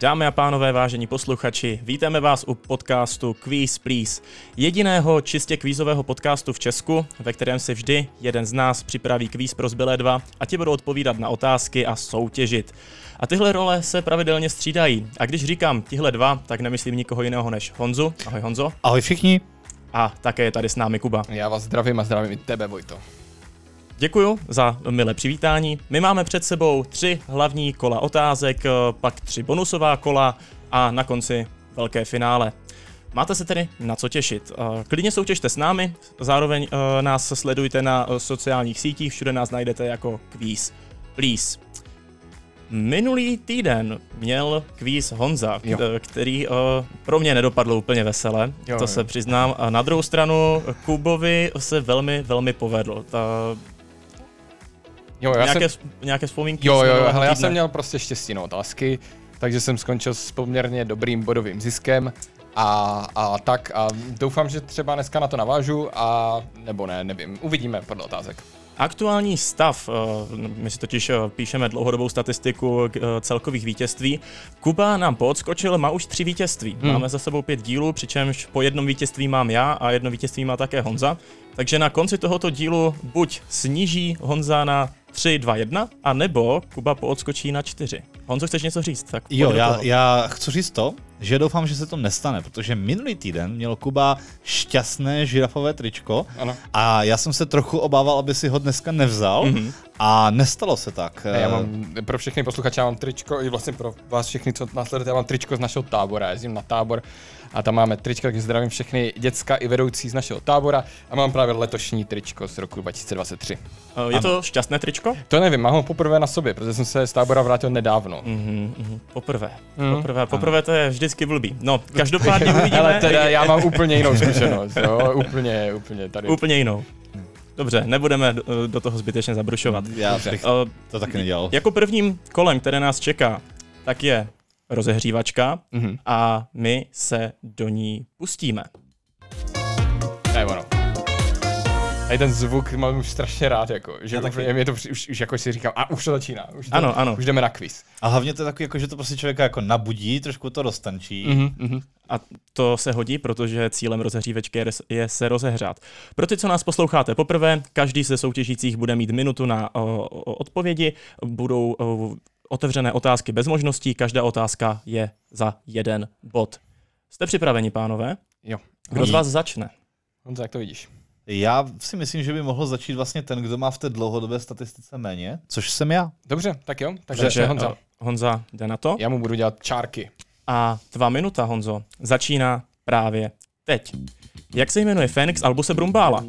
Dámy a pánové, vážení posluchači, vítáme vás u podcastu Quiz Please, jediného čistě kvízového podcastu v Česku, ve kterém si vždy jeden z nás připraví kvíz pro zbylé dva a ti budou odpovídat na otázky a soutěžit. A tyhle role se pravidelně střídají. A když říkám tihle dva, tak nemyslím nikoho jiného než Honzu. Ahoj Honzo. Ahoj všichni. A také je tady s námi Kuba. Já vás zdravím a zdravím i tebe, Vojto. Děkuju za milé přivítání. My máme před sebou tři hlavní kola otázek, pak tři bonusová kola a na konci velké finále. Máte se tedy na co těšit. Klidně soutěžte s námi, zároveň nás sledujte na sociálních sítích, všude nás najdete jako Quiz Please. Minulý týden měl kvíz Honza, jo. který uh, pro mě nedopadl úplně vesele, jo, to jo. se přiznám. A na druhou stranu Kubovi se velmi, velmi povedl. Ta, Jo, já nějaké, jsem... nějaké vzpomínky? Jo, jo, jo, hele, já jsem měl prostě štěstí na otázky, takže jsem skončil s poměrně dobrým bodovým ziskem a, a tak a doufám, že třeba dneska na to navážu a nebo ne, nevím, uvidíme podle otázek. Aktuální stav, eh, my si totiž eh, píšeme dlouhodobou statistiku eh, celkových vítězství. Kuba nám podskočil, má už tři vítězství. Hmm. Máme za sebou pět dílů, přičemž po jednom vítězství mám já a jedno vítězství má také Honza. Takže na konci tohoto dílu buď sníží Honza na 3, 2, 1, a nebo Kuba poodskočí na 4. Honzo, chceš něco říct? Tak jo, já, já chci říct to, že doufám, že se to nestane, protože minulý týden měl Kuba šťastné žirafové tričko ano. a já jsem se trochu obával, aby si ho dneska nevzal mm-hmm. a nestalo se tak. Já mám pro všechny posluchače, já mám tričko, i vlastně pro vás všechny, co následujete, já mám tričko z našeho tábora, já jezdím na tábor a tam máme trička, takže zdravím všechny děcka i vedoucí z našeho tábora a mám právě letošní tričko z roku 2023. Je to šťastné tričko? To nevím, mám ho poprvé na sobě, protože jsem se z tábora vrátil nedávno. Mm-hmm, mm-hmm. Poprvé. Mm. Poprvé, poprvé to je vždycky blbý. No, každopádně uvidíme. Ale teda já mám úplně jinou zkušenost, jo? úplně, úplně tady. Úplně jinou. Dobře, nebudeme do, do toho zbytečně zabrušovat. Já bych to taky nedělal. Jako prvním kolem, které nás čeká, tak je rozehřívačka mm-hmm. a my se do ní pustíme. To je ono. A ten zvuk mám už strašně rád, jako, že tak je to už, už, jako si říkám, a už to začíná, už, to, ano, ano. už jdeme na quiz. A hlavně to je takový, jako, že to prostě člověka jako nabudí, trošku to roztančí. Mm-hmm, mm-hmm. A to se hodí, protože cílem rozehřívečky je se rozehřát. Pro ty, co nás posloucháte poprvé, každý ze soutěžících bude mít minutu na o, o, odpovědi, budou o, otevřené otázky bez možností, každá otázka je za jeden bod. Jste připraveni, pánové? Jo. Kdo z vás začne? Honza, jak to vidíš? Já si myslím, že by mohl začít vlastně ten, kdo má v té dlouhodobé statistice méně, což jsem já. Dobře, tak jo. Takže, Takže Honza. Honza jde na to. Já mu budu dělat čárky. A tvá minuta, Honzo, začíná právě teď. Jak se jmenuje Fénix Albuse Brumbála?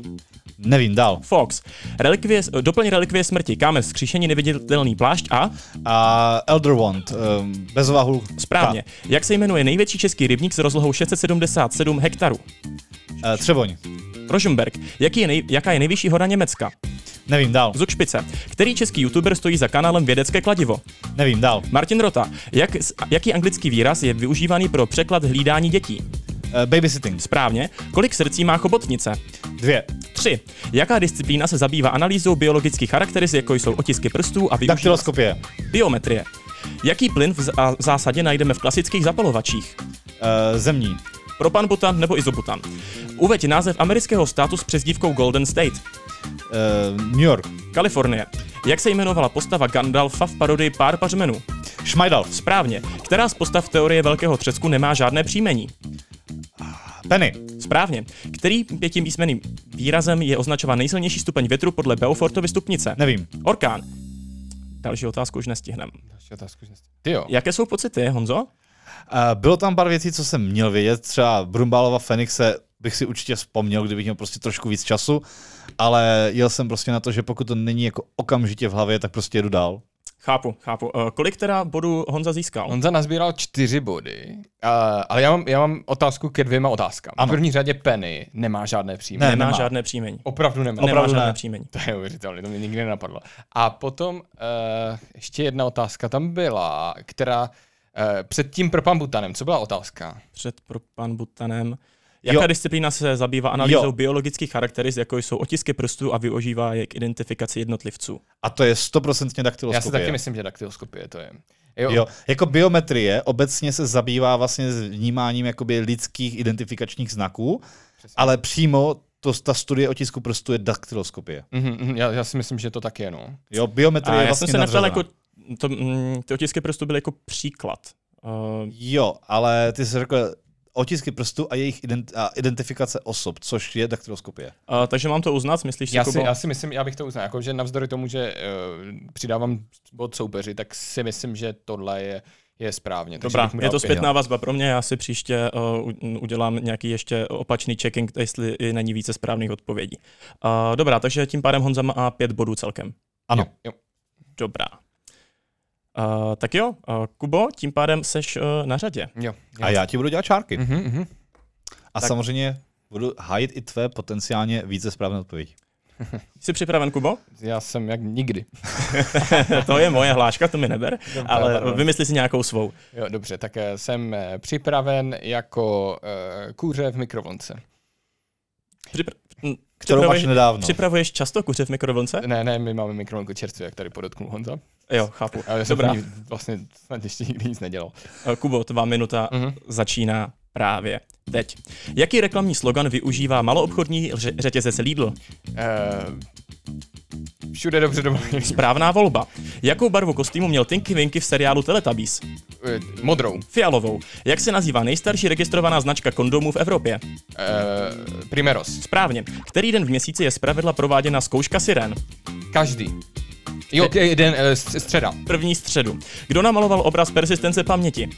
Nevím, dál. Fox. Relikvie, doplň relikvie smrti. Kámen skříšení, neviditelný plášť a... A Elder Wand. Um, bez váhu. Správně. Jak se jmenuje největší český rybník s rozlohou 677 hektarů? Uh, Třeboň. Rožmberg. Jaký je nej, jaká je nejvyšší hora Německa? Nevím, dál. Zugšpice. Který český youtuber stojí za kanálem Vědecké kladivo? Nevím, dál. Martin Rota. Jak, jaký anglický výraz je využívaný pro překlad hlídání dětí? Uh, babysitting. Správně. Kolik srdcí má chobotnice? Dvě. Tři. Jaká disciplína se zabývá analýzou biologických charakteristik, jako jsou otisky prstů a využívá... Daktyloskopie. Biometrie. Jaký plyn v zásadě najdeme v klasických zapalovačích? Uh, zemní. Propanbutan nebo izobutan. Uveď název amerického státu s přezdívkou Golden State. Uh, New York. Kalifornie. Jak se jmenovala postava Gandalfa v parodii Pár pařmenů? Schmeidalf. Správně. Která z postav teorie Velkého třesku nemá žádné příjmení? Penny. Správně. Který pětimísmeným výrazem je označován nejsilnější stupeň větru podle Beaufortovy stupnice? Nevím. Orkán. Další otázku už nestihneme. Další otázku už nestihneme. Ty jo. Jaké jsou pocity, Honzo? Bylo tam pár věcí, co jsem měl vědět. Třeba Brumbálova Fenixe bych si určitě vzpomněl, kdybych měl prostě trošku víc času, ale jel jsem prostě na to, že pokud to není jako okamžitě v hlavě, tak prostě jedu dál. Chápu, chápu. Uh, kolik teda bodů Honza získal? Honza nazbíral čtyři body, uh, ale já mám, já mám otázku ke dvěma otázkám. Ano. V první řadě Penny nemá žádné příjmení. Ne, nemá, nemá žádné příjmení. Opravdu nemá. Nemá Opravdu žádné ne. příjmení. To je uvěřitelné, to mi nikdy nenapadlo. A potom uh, ještě jedna otázka tam byla, která uh, před tím Butanem, co byla otázka? Před Propan Butanem Jaká jo. disciplína se zabývá analýzou jo. biologických charakteristik, jako jsou otisky prstů a využívá je k identifikaci jednotlivců? A to je stoprocentně daktyloskopie. Já si taky myslím, že daktyloskopie to je. Jo. jo. Jako biometrie obecně se zabývá vlastně s vnímáním jakoby lidských identifikačních znaků, Přesně. ale přímo to, ta studie otisku prstu je daktyloskopie. Mm-hmm, já, já si myslím, že to tak je, no. Jo, biometrie a je vlastně Já jsem se neptal, jako, to, mm, ty otisky prstu byly jako příklad. Uh... Jo, ale ty jsi řekl, otisky prstů a jejich ident- a identifikace osob, což je daktyloskopie. Uh, takže mám to uznat, myslíš si, já si, já si myslím, já bych to uznal, jako, že navzdory tomu, že uh, přidávám bod soupeři, tak si myslím, že tohle je je správně. Dobrá, je to zpětná vazba pro mě, já si příště uh, udělám nějaký ještě opačný checking, jestli není více správných odpovědí. Uh, dobrá, takže tím pádem Honza má pět bodů celkem. Ano. Jo, jo. Dobrá. Uh, tak jo, uh, Kubo, tím pádem seš uh, na řadě. Jo, jo. A já ti budu dělat čárky. Uh-huh, uh-huh. A tak. samozřejmě budu hájit i tvé potenciálně více správné odpovědi. Jsi připraven, Kubo? Já jsem jak nikdy. to je moje hláška, to mi neber, Dobře, ale pardon. vymysli si nějakou svou. Jo, dobře, tak jsem připraven jako uh, kůře v mikrovlnce. Připra- kterou máš nedávno. Připravuješ často kuře v mikrovlnce? Ne, ne, my máme mikrovlnku čerstvě, jak tady podotknul Honza. Jo, chápu. Ale já jsem Dobrá. vlastně snad ještě nikdy nic nedělal. Eh, Kubo, tvá minuta uh-huh. začíná právě teď. Jaký reklamní slogan využívá maloobchodní řetězec Lidl? Uh, všude dobře doma. Správná volba. Jakou barvu kostýmu měl Tinky Winky v seriálu Teletubbies? Uh, modrou. Fialovou. Jak se nazývá nejstarší registrovaná značka kondomů v Evropě? Uh, Primeros. Správně. Který den v měsíci je zpravidla prováděna zkouška siren? Každý. Jo, jeden uh, středa. První středu. Kdo namaloval obraz persistence paměti?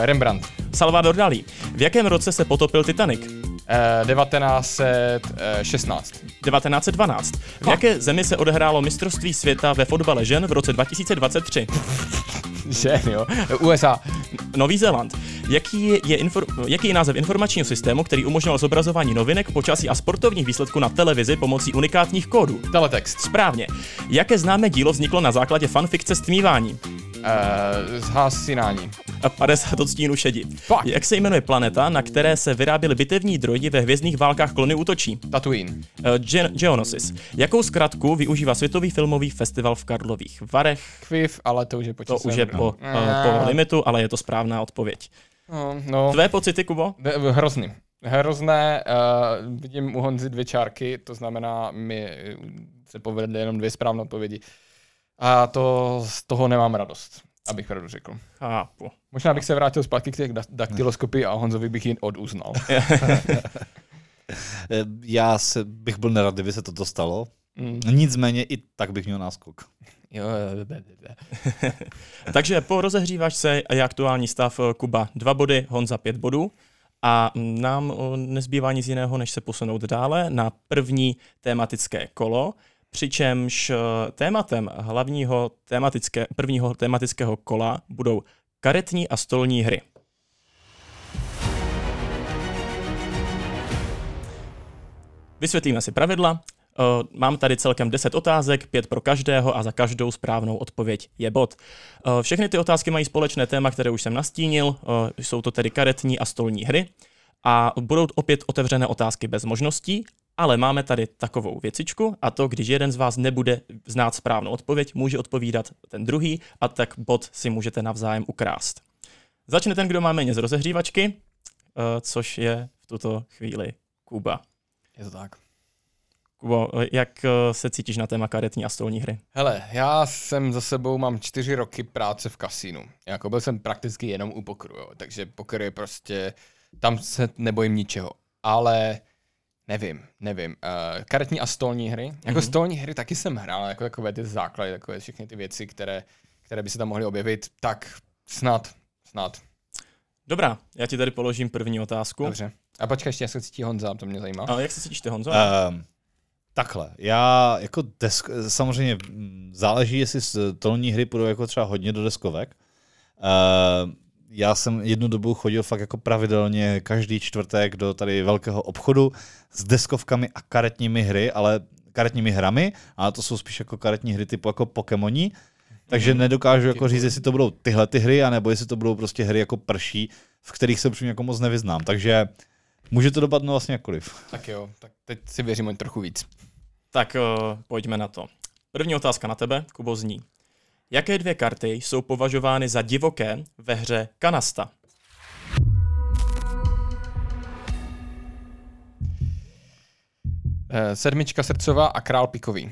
Rembrandt. Salvador Dalí. V jakém roce se potopil Titanic? Uh, 1916. 1912. V jaké zemi se odehrálo mistrovství světa ve fotbale žen v roce 2023? Žen, jo. USA. Nový Zéland. Jaký je, infor- jaký je název informačního systému, který umožňoval zobrazování novinek, počasí a sportovních výsledků na televizi pomocí unikátních kódů? Teletext. Správně. Jaké známé dílo vzniklo na základě fanfikce stmívání? Uh, zhasínání. A 50 odstínů šedi. Fuck. Jak se jmenuje planeta, na které se vyráběly bitevní droidi ve hvězdných válkách klony útočí? Tatooine. Uh, Ge- Geonosis. Jakou zkratku využívá Světový filmový festival v Karlových Varech? Kviv, ale to už je po To už je po, uh, po limitu, ale je to správná odpověď. No, no. Tvé pocity, Kubo? Hrozný. Hrozné, uh, vidím u Honzy dvě čárky, to znamená, mi se povedly jenom dvě správné odpovědi. A to z toho nemám radost, abych pravdu řekl. Chápu. Možná bych se vrátil zpátky k těch daktyloskopii a Honzovi bych jen oduznal. Já se, bych byl nerad, kdyby se toto stalo. Mm. Nicméně i tak bych měl náskok. Jo, Takže po rozehřívačce je aktuální stav eh, Kuba dva body, Honza pět bodů. A nám eh, nezbývá nic jiného, než se posunout dále na první tematické kolo, přičemž eh, tématem hlavního tematické, prvního tematického kola budou karetní a stolní hry. Vysvětlíme si pravidla. Uh, mám tady celkem 10 otázek, 5 pro každého a za každou správnou odpověď je bod. Uh, všechny ty otázky mají společné téma, které už jsem nastínil, uh, jsou to tedy karetní a stolní hry a budou opět otevřené otázky bez možností, ale máme tady takovou věcičku a to, když jeden z vás nebude znát správnou odpověď, může odpovídat ten druhý a tak bod si můžete navzájem ukrást. Začne ten, kdo má méně z rozehřívačky, což je v tuto chvíli Kuba. Je to tak. Kubo, jak eh, se cítíš na téma karetní a stolní hry? Hele, já jsem za sebou, mám čtyři roky práce v kasínu. Jako byl jsem prakticky jenom u pokru, jo. takže poker je prostě, tam se nebojím ničeho. Ale nevím, nevím. Uh, karetní a stolní hry. Jako mm-hmm. stolní hry taky jsem hrál, jako takové ty základy, takové všechny ty věci, které, které by se tam mohly objevit, tak snad, snad. Dobrá, já ti tady položím první otázku. Dobře. A počkej, ještě jak se cítí Honza, to mě zajímá. A jak se cítíš ty Honzo? Um, Takhle, já jako desk, samozřejmě záleží, jestli stolní hry půjdou jako třeba hodně do deskovek. Uh, já jsem jednu dobu chodil fakt jako pravidelně každý čtvrtek do tady velkého obchodu s deskovkami a karetními hry, ale karetními hrami, ale to jsou spíš jako karetní hry typu jako Pokémoni. Takže mm. nedokážu jako říct, jestli to budou tyhle ty hry, anebo jestli to budou prostě hry jako prší, v kterých se přímě jako moc nevyznám. Takže Může to dopadnout vlastně jakkoliv. Tak jo, tak teď si věřím jen trochu víc. Tak uh, pojďme na to. První otázka na tebe, Kubo, zní. Jaké dvě karty jsou považovány za divoké ve hře Kanasta? Eh, sedmička srdcová a král pikový.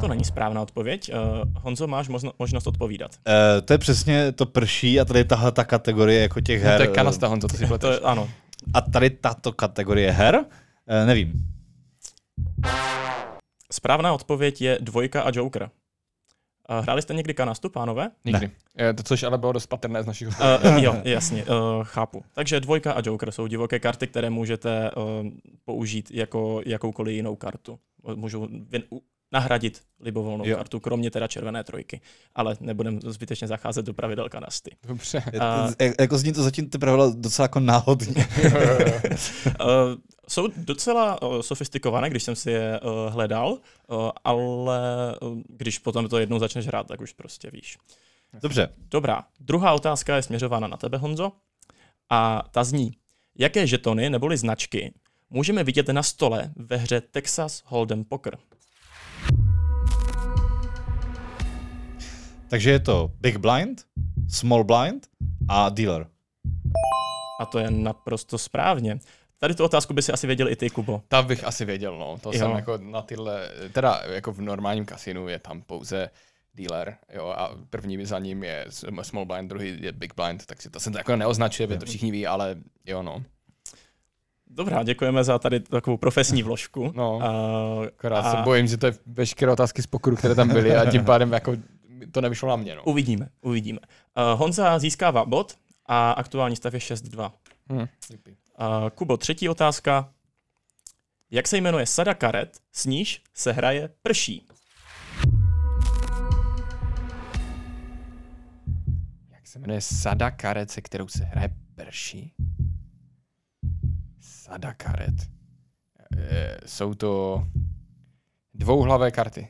To není správná odpověď. Uh, Honzo, máš možno, možnost odpovídat. Uh, to je přesně to prší a tady tahle ta kategorie jako těch her. No, to je kanasta, Honzo, to si to je, ano. A tady tato kategorie her? Uh, nevím. Správná odpověď je dvojka a Joker. Uh, hráli jste někdy kanastu, pánové? Nikdy. Ne. To, což ale bylo dost patrné z našich uh, Jo, jasně, uh, chápu. Takže dvojka a Joker jsou divoké karty, které můžete uh, použít jako jakoukoliv jinou kartu. Můžou nahradit libovolnou jo. kartu, kromě teda červené trojky. Ale nebudem zbytečně zacházet do pravidel kanasty. Dobře. A, jako zní to zatím ty pravidla docela jako náhodně. jsou docela sofistikované, když jsem si je hledal, ale když potom to jednou začneš hrát, tak už prostě víš. Dobře. Dobrá. Druhá otázka je směřována na tebe, Honzo. A ta zní, jaké žetony neboli značky můžeme vidět na stole ve hře Texas Hold'em Poker? Takže je to Big Blind, Small Blind a Dealer. A to je naprosto správně. Tady tu otázku by si asi věděl i ty, Kubo. Ta bych asi věděl, no. To jo. jsem jako na tyhle, teda jako v normálním kasinu je tam pouze dealer, jo, a první za ním je small blind, druhý je big blind, takže to se to jako neoznačuje, to všichni ví, ale jo, no. Dobrá, děkujeme za tady takovou profesní vložku. No, akorát a... se bojím, že to je veškeré otázky z pokoru, které tam byly a tím pádem jako to nevyšlo na mě. No. Uvidíme, uvidíme. Uh, Honza získává bod a aktuální stav je 6-2. Hmm. Uh, Kubo, třetí otázka. Jak se jmenuje sada karet, s níž se hraje prší? Jak se jmenuje sada karet, se kterou se hraje prší? Sada karet. E, jsou to dvouhlavé karty.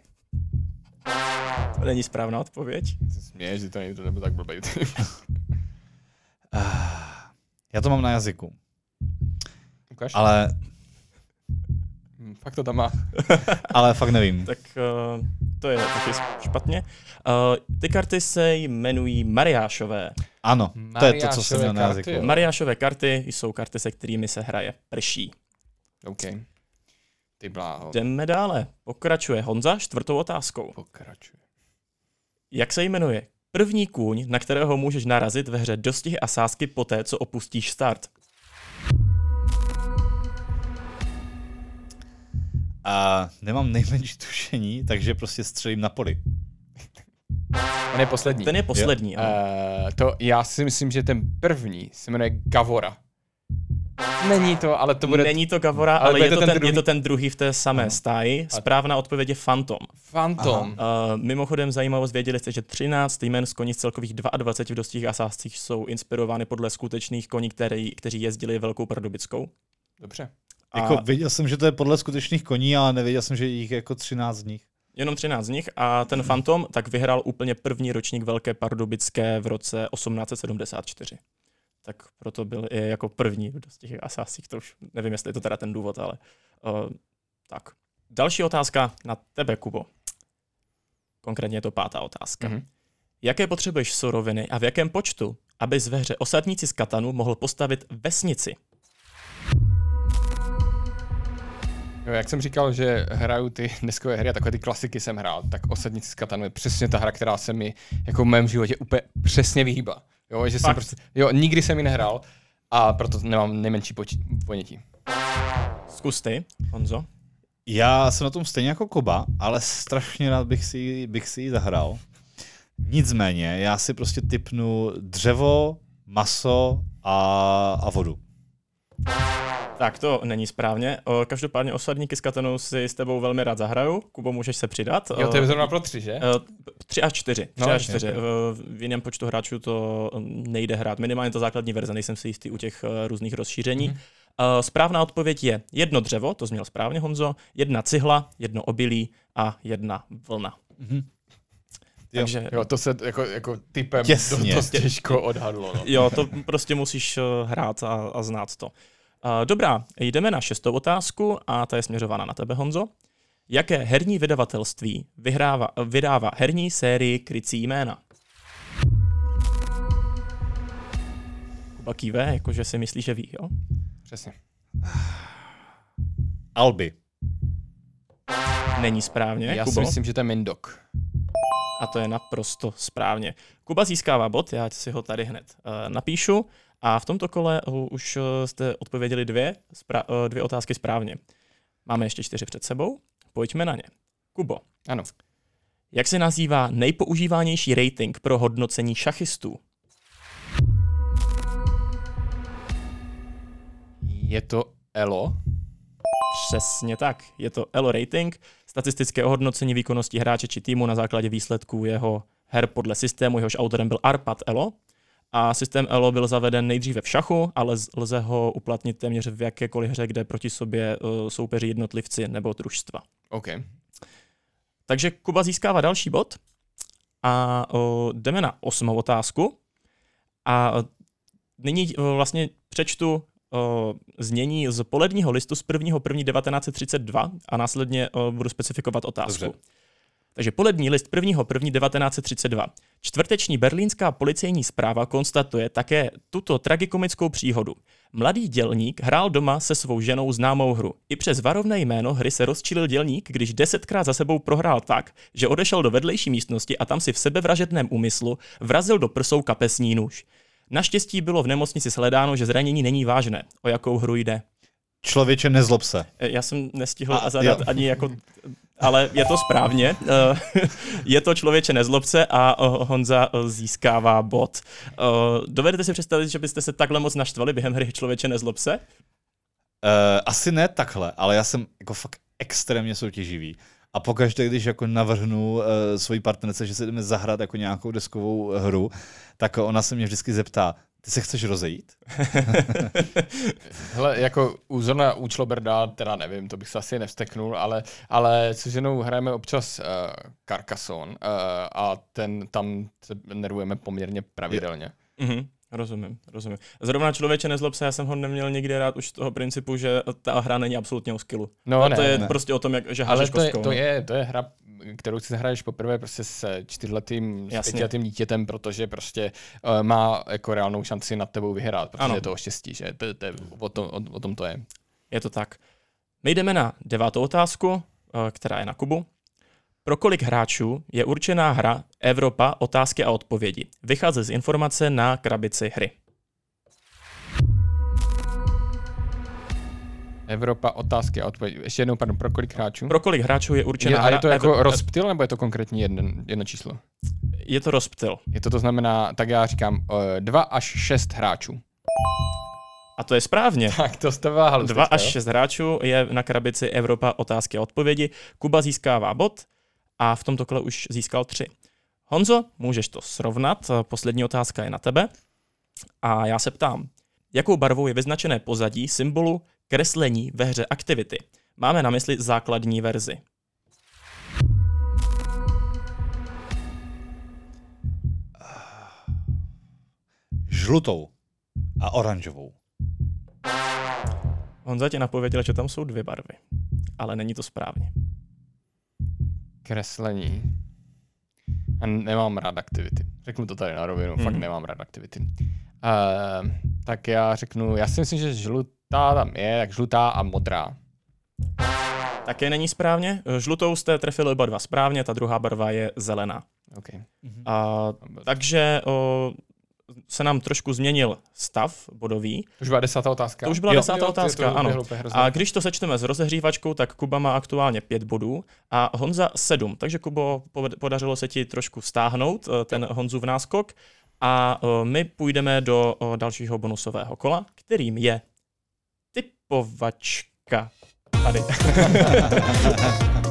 To není správná odpověď. Se směješ, že to není to nebo tak blbý. Já to mám na jazyku. Ukaž. Ale... Hmm, fakt to tam má. ale fakt nevím. Tak uh, to je taky špatně. Uh, ty karty se jmenují Mariášové. Ano, to je to, co jsem měl na jazyku. Mariášové karty jsou karty, se kterými se hraje prší. OK. Ty bláho. Jdeme dále. Pokračuje Honza čtvrtou otázkou. Pokračuje. Jak se jmenuje? První kůň, na kterého můžeš narazit ve hře dostihy a sázky poté, co opustíš start. A nemám nejmenší tušení, takže prostě střelím na poli. Ten je poslední. Ten je poslední. Uh, to já si myslím, že ten první se jmenuje Gavora. Není to, ale to bude... Není to Gavora, ale, ale je, to ten, ten druhý... je to ten druhý v té samé ano. stáji. Správná odpověď je Phantom. Phantom. Uh, mimochodem zajímavost, věděli jste, že 13 jmen z koní z celkových 22 v dostích a sázcích jsou inspirovány podle skutečných koní, který, kteří jezdili Velkou Pardubickou. Dobře. A... Jako věděl jsem, že to je podle skutečných koní, ale nevěděl jsem, že jich jako 13 z nich. Jenom 13 z nich a ten Phantom tak vyhrál úplně první ročník Velké Pardubické v roce 1874 tak proto byl i jako první v těch asásích, to už nevím, jestli je to teda ten důvod, ale uh, tak. Další otázka na tebe, Kubo. Konkrétně je to pátá otázka. Mm-hmm. Jaké potřebuješ suroviny a v jakém počtu, aby ve hře osadníci z Katanu mohl postavit vesnici? Jo, jak jsem říkal, že hraju ty dneskové hry a takové ty klasiky jsem hrál, tak Osadníci z Katanu je přesně ta hra, která se mi jako v mém životě úplně přesně vyhýbá. Jo, že jsem prostě, jo, nikdy jsem ji nehrál a proto nemám nejmenší poč- ponětí. Zkus ty, Honzo. Já jsem na tom stejně jako Koba, ale strašně rád bych si, bych si ji zahrál. Nicméně, já si prostě typnu dřevo, maso a, a vodu. Tak to není správně. Každopádně osadníky s katanou si s tebou velmi rád zahraju. Kubo, můžeš se přidat. Jo, to je zrovna pro tři, že? Tři až čtyři. Tři no, až čtyři. V jiném počtu hráčů to nejde hrát. Minimálně to základní verze, nejsem si jistý u těch různých rozšíření. Mm-hmm. Správná odpověď je jedno dřevo, to změl správně Honzo, jedna cihla, jedno obilí a jedna vlna. Mm-hmm. Takže... Jo, to se jako, jako typem Těsně. dost těžko odhadlo. No. Jo, to prostě musíš hrát a, a znát to. Dobrá, jdeme na šestou otázku a ta je směřována na tebe, Honzo. Jaké herní vydavatelství vyhrává, vydává herní sérii Krycí jména? Kuba kýve, jakože si myslí, že ví, jo? Přesně. Albi. Není správně, Já Kubo? si myslím, že to je Mindok. A to je naprosto správně. Kuba získává bod, já si ho tady hned uh, napíšu. A v tomto kole už uh, jste odpověděli dvě, spra- uh, dvě otázky správně. Máme ještě čtyři před sebou, pojďme na ně. Kubo, Ano. jak se nazývá nejpoužívanější rating pro hodnocení šachistů? Je to Elo. Přesně tak. Je to ELO rating, statistické ohodnocení výkonnosti hráče či týmu na základě výsledků jeho her podle systému, jehož autorem byl Arpad ELO. A systém ELO byl zaveden nejdříve v šachu, ale lze ho uplatnit téměř v jakékoliv hře, kde proti sobě uh, soupeří jednotlivci nebo družstva. OK. Takže Kuba získává další bod a uh, jdeme na osmou otázku. A uh, nyní vlastně přečtu uh, znění z poledního listu z 1.1.1932 a následně budu specifikovat otázku. Dobře. Takže polední list 1.1.1932. Čtvrteční berlínská policejní zpráva konstatuje také tuto tragikomickou příhodu. Mladý dělník hrál doma se svou ženou známou hru. I přes varovné jméno hry se rozčilil dělník, když desetkrát za sebou prohrál tak, že odešel do vedlejší místnosti a tam si v sebevražedném úmyslu vrazil do prsou kapesní nůž. Naštěstí bylo v nemocnici shledáno, že zranění není vážné. O jakou hru jde? Člověče, nezlob se. Já jsem nestihl a, zadat jo. ani jako, ale je to správně. Eh, je to člověče nezlobce a eh, Honza eh, získává bod. Dovedete si představit, že byste se takhle moc naštvali během hry člověče nezlobce? Uh, asi ne takhle, ale já jsem jako fakt extrémně soutěživý. A pokaždé, když jako navrhnu uh, svojí partnerce, že se jdeme zahrát jako nějakou deskovou hru, tak ona se mě vždycky zeptá, ty se chceš rozejít? Hele, jako u zrovna u Čloberda, teda nevím, to bych se asi nevsteknul, ale, ale se ženou hrajeme občas uh, Carcassonne uh, a ten tam se nervujeme poměrně pravidelně. Mhm, rozumím, rozumím. Zrovna člověče nezlob se, já jsem ho neměl nikdy rád už z toho principu, že ta hra není absolutně o skillu. No A ne, to je ne. prostě o tom, jak, že Ale to je, to, no. je, to je hra, kterou si zahraješ poprvé prostě s čtyřletým, s pětiletým dítětem, protože prostě uh, má jako reálnou šanci nad tebou vyhrát, protože Ano. je to o štěstí, že to, to, je- o, tom, o, o tom to je. Je to tak. My jdeme na devátou otázku, eh, která je na Kubu. Pro kolik hráčů je určená hra Evropa otázky a odpovědi? Vychází z informace na krabici hry. Evropa, otázky a odpovědi. Ještě jednou, pardon, pro kolik hráčů? Pro kolik hráčů je je, určená a hra je to jako Evro- rozptyl, nebo je to konkrétně jeden, jedno číslo? Je to rozptyl. Je to to znamená, tak já říkám, uh, dva až šest hráčů. A to je správně. Tak to jste váhal. Dva až šest hráčů je na krabici Evropa otázky a odpovědi. Kuba získává bod a v tomto kole už získal tři. Honzo, můžeš to srovnat. Poslední otázka je na tebe. A já se ptám, jakou barvou je vyznačené pozadí symbolu kreslení ve hře Activity? Máme na mysli základní verzi. Žlutou a oranžovou. Honza ti napověděl, že tam jsou dvě barvy, ale není to správně. Kreslení. A nemám rád aktivity. Řeknu to tady na rovinu, mm. fakt nemám rád aktivity. Uh, tak já řeknu, já si myslím, že žlutá tam je, tak žlutá a modrá. Také není správně. Žlutou jste trefili oba dva správně, ta druhá barva je zelená. Okay. A, takže o, se nám trošku změnil stav bodový. To už byla desátá otázka. To už byla desátá otázka, ano. uběhlo úplně hrozně. A když to sečteme s rozehřívačkou, tak Kuba má aktuálně pět bodů a Honza sedm. Takže Kubo, podařilo se ti trošku stáhnout eh, ten Honzu v náskok a eh, my půjdeme do eh, dalšího bonusového kola, kterým je typovačka. Tady.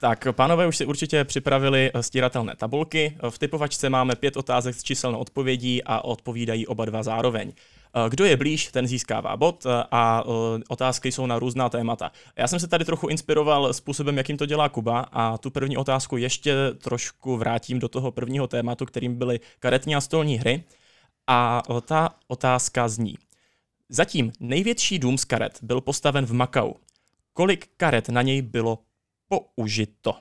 Tak, pánové už si určitě připravili eh, stíratelné tabulky. V typovačce máme pět otázek s číselnou odpovědí a odpovídají oba dva zároveň. Eh, Kdo je blíž, ten získává bod eh, a eh, otázky jsou na různá témata. Já jsem se tady trochu inspiroval způsobem, jakým to dělá Kuba a tu první otázku ještě trošku vrátím do toho prvního tématu, kterým byly karetní a stolní hry. A ta otázka zní. Zatím největší dům z karet byl postaven v Makau. Kolik karet na něj bylo použito?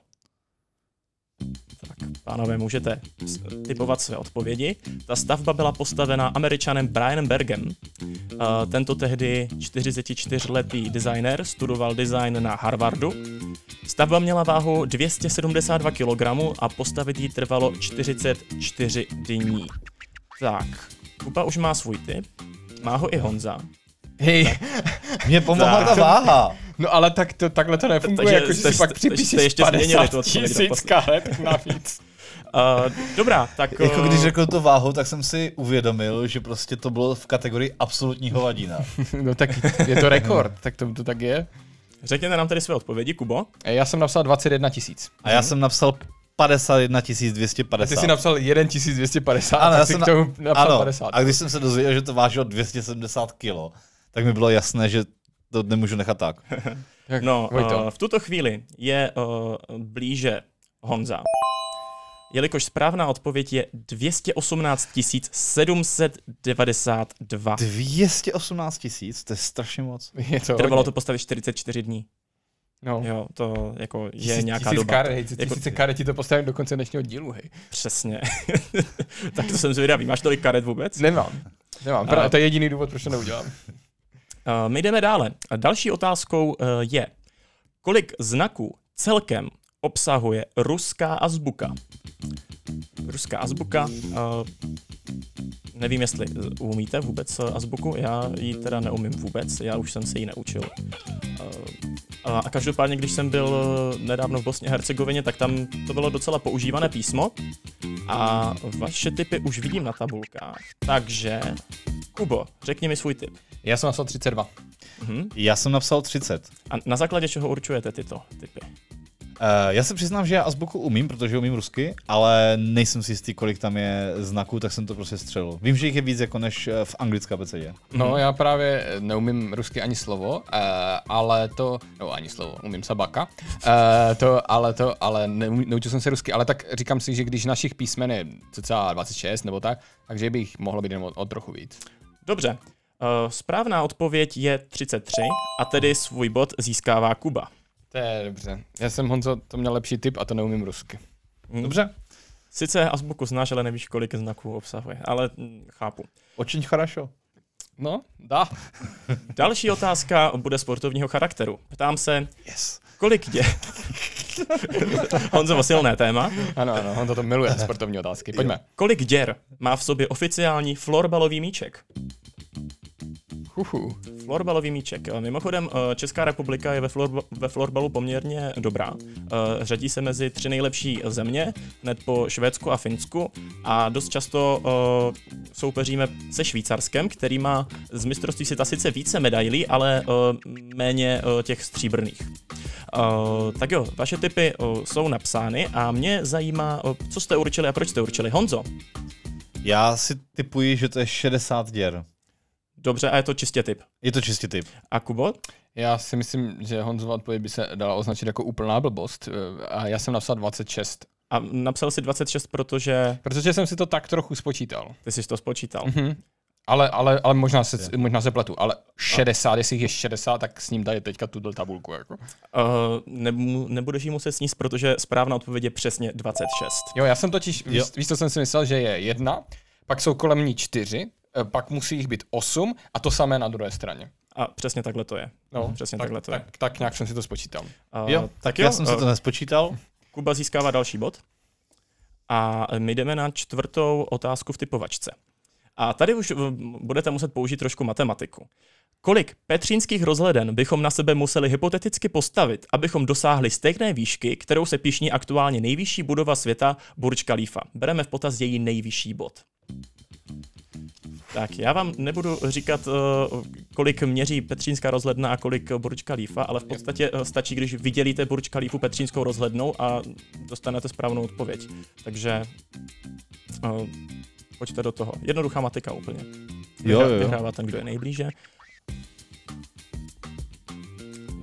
Tak, pánové, můžete typovat své odpovědi. Ta stavba byla postavena američanem Brianem Bergem. Uh, tento tehdy 44-letý designer studoval design na Harvardu. Stavba měla váhu 272 kg a postavit ji trvalo 44 dní. Tak, Kuba už má svůj typ, má ho i Honza. Hej. Mě pomohla ta váha. No ale tak to, takhle to nefunguje, Takže jako že jste- si pak připíšeš ještě změnili tu 50 odpověď tisíc karet navíc. Uh, dobrá, tak... Jako když řekl to váhu, tak jsem si uvědomil, že prostě to bylo v kategorii absolutní hovadina. No tak je to rekord, tak to, to tak je. Řekněte nám tedy své odpovědi, Kubo. Já jsem napsal 21 tisíc. A já jsem napsal 51 A ty 250. jsi napsal 1250 Ano, a já tak jsi jsem k tomu napsal ano, 50. a když jsem se dozvěděl, že to vážilo 270 kg, tak mi bylo jasné, že to nemůžu nechat tak. Tak, No, Vojto. uh, v tuto chvíli je uh, blíže Honza. Jelikož správná odpověď je 218 792. 218 tisíc, to je strašně moc. je to Trvalo hodně. to postavit 44 dní. No. Jo, to jako je Tisíc- nějaká tisíc doba. Karet, hej, Jako- tisíce karet ti to postavím do konce dnešního dílu, hej. Přesně. tak to jsem zvědavý. Máš tolik karet vůbec? Nemám. Nemám, a... to je jediný důvod, proč to neudělám. Uh, my jdeme dále. Další otázkou uh, je, kolik znaků celkem obsahuje ruská azbuka? Ruská azbuka, uh, nevím, jestli umíte vůbec azbuku, já ji teda neumím vůbec, já už jsem se ji neučil. A každopádně, když jsem byl nedávno v Bosně Hercegovině, tak tam to bylo docela používané písmo a vaše typy už vidím na tabulkách. Takže, Kubo, řekni mi svůj tip. Já jsem napsal 32. Mhm. Já jsem napsal 30. A na základě čeho určujete tyto typy? Uh, já se přiznám, že já azbuku umím, protože umím rusky, ale nejsem si jistý, kolik tam je znaků, tak jsem to prostě střelil. Vím, že jich je víc jako než eh, v anglické abecedě. No, já právě neumím rusky ani slovo, uh, ale to, no ani slovo, umím sabaka, uh, to, ale to, ale neumí, neučil jsem se rusky, ale tak říkám si, že když našich písmen je cca 26 nebo tak, takže bych mohlo být jenom o, o trochu víc. Dobře. Uh, správná odpověď je 33 a tedy svůj bod získává Kuba. To je dobře. Já jsem Honzo, to měl lepší tip a to neumím rusky. Dobře. Sice azbuku znáš, ale nevíš, kolik znaků obsahuje, ale mm, chápu. Očiň хорошо. No, dá. Další otázka bude sportovního charakteru. Ptám se, Yes. kolik je... Honzovo silné téma. Ano, ano, Honzo to miluje, sportovní otázky. Pojďme. Kolik děr má v sobě oficiální florbalový míček? Huhu. Florbalový míček. Eh, Mimochodem, eh, Česká republika je ve, florba, ve florbalu poměrně dobrá. Eh, Řadí se mezi tři nejlepší země, hned po Švédsku a Finsku a dost často eh, soupeříme se Švýcarskem, který má z mistrovství světa sice více medailí, ale eh, méně těch stříbrných. Eh, Tak jo, vaše typy jsou napsány a mě zajímá, co jste určili a proč jste určili. Honzo, Já si typuji, že to je 60 děr. Dobře, a je to čistě typ. Je to čistý typ. A Kubo? Já si myslím, že Honzova odpověď by se dala označit jako úplná blbost eh, a já jsem napsal 26. A napsal si 26, protože Protože jsem si to tak trochu spočítal. ty jsi to spočítal. Mhm. Ale, ale, ale možná, se, možná se pletu, ale 60, jestli jich je 60, tak s ním tady teďka tuhle tabulku. Jako. Uh, nebu, nebudeš jí muset sníst, protože správná odpověď je přesně 26. Jo, já jsem totiž, Jo. víš, víš, co jsem si myslel, že je jedna, pak jsou kolem ní čtyři, eh, pak musí jich být osm a to samé na druhé straně. A přesně takhle to je. No, přesně tak, takhle to je. tak, tak nějak jsem si to spočítal. Uh, Jo, tak já jsem si to nespočítal. Kuba získává další bod. A my jdeme na čtvrtou otázku v typovačce. A tady už uh, budete muset použít trošku matematiku. Kolik petřínských rozhleden bychom na sebe museli hypoteticky postavit, abychom dosáhli stejné výšky, kterou se pišní aktuálně nejvyšší budova světa Burj Khalifa? Bereme v potaz její nejvyšší bod. Tak, já vám nebudu říkat, uh, kolik měří Petřínská rozhledna a kolik Burj Khalifa, ale v podstatě uh, stačí, když vydělíte Burj Khalifu Petřínskou rozhlednou a dostanete správnou odpověď. Takže uh, pojďte do toho. Jednoduchá matika úplně. Jo, jo, jo. Vyhrává ten, kdo je nejblíže.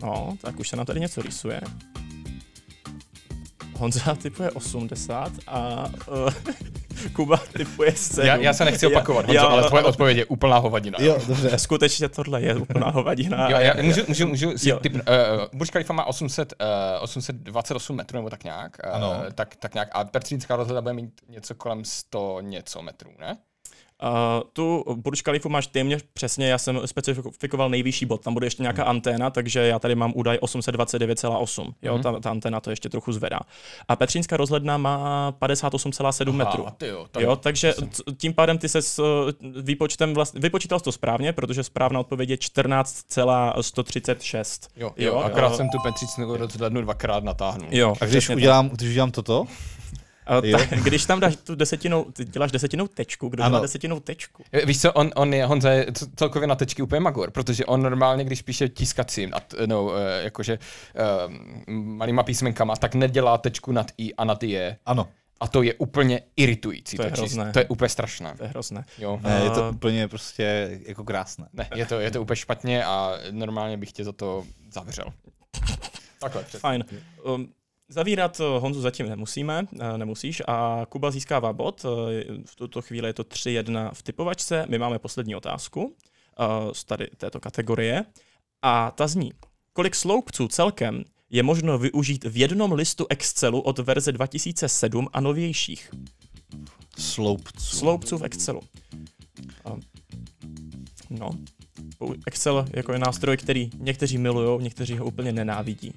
No, tak už se nám tady něco rýsuje. Honza typuje 80 a uh, Kuba typuje sedm. Já, já se nechci opakovat, Honzo, já, ale tvoje odpověď je úplná hovadina. Jo, dobře. Skutečně tohle je úplná hovadina. Jo, já můžu, můžu, můžu si Jo. typ, uh, Burj Khalifa má 800, uh, 828 metrů nebo tak nějak, uh, Ano. tak, tak nějak, a Petřínská rozhleda bude mít něco kolem 100 něco metrů, ne? Uh, tu Burj Khalifu máš téměř přesně, já jsem specifikoval nejvyšší bod, tam bude ještě nějaká anténa, takže já tady mám údaj 829,8. Jo, ta, ta anténa to ještě trochu zvedá. A Petřínská rozhledna má 58,7 metrů. A ty jo, tak, Jo, takže tím pádem ty se s výpočtem vlastně, vypočítal jsi to správně, protože správná odpověď je 14,136. jo, jo, akorát uh, jsem tu Petřínskou rozhlednu dvakrát natáhnul. Jo, A když udělám, když udělám toto, Jo. Tak, když tam dáš tu desetinou, ty děláš desetinou tečku, kdo Ano. dělá desetinou tečku? Víš co, on, on je, Honza je celkově na tečky úplně magor, protože on normálně, když píše tiskacím, a t, no, uh, jakože uh, malýma písmenkama, tak nedělá tečku nad i a nad je. ano. A to je úplně iritující. To je číst. hrozné. To je úplně strašné. To je hrozné. Jo. Ne, je to úplně prostě jako krásné. Ne, je to, je to úplně špatně a normálně bych tě za to zavřel. Takhle přesně. Fajn. Um, zavírat uh, Honzu zatím nemusíme, uh, nemusíš a Kuba získává bod. Uh, v tuto chvíli je to 3-1 v typovačce. My máme poslední otázku z tady této kategorie a ta zní, kolik sloupců celkem je možno využít v jednom listu Excelu od verze 2007 a novějších? Sloupců. Sloupců v Excelu. A, no, Excel jako je nástroj, který někteří milují, někteří ho úplně nenávidí.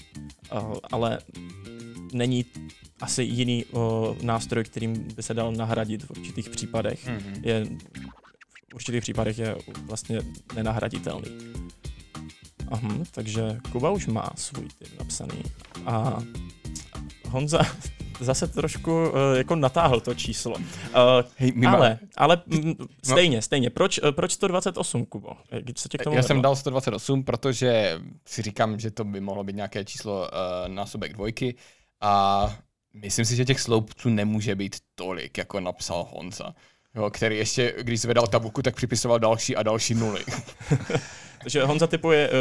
A, ale není asi jiný o, nástroj, kterým by se dal nahradit v určitých případech. Mhm. Je, v určitých případech je vlastně nenahraditelný. Aha, takže Kuba už má svůj typ napsaný. A Honza zase trošku uh, jako natáhl to číslo. Uh, Hej, my má- ale, ale mm, stejně, stejně. Proč, uh, proč 128, Kubo? Eh, Co tě k tomu Já jsem vedlo? dal 128, protože si říkám, že to by mohlo být nějaké číslo uh, násobek dvojky a myslím si, že těch sloupců nemůže být tolik, jako napsal Honza. Jo, který ještě, když zvedal tabulku, tak připisoval další a další nuly. Takže Honza typuje uh,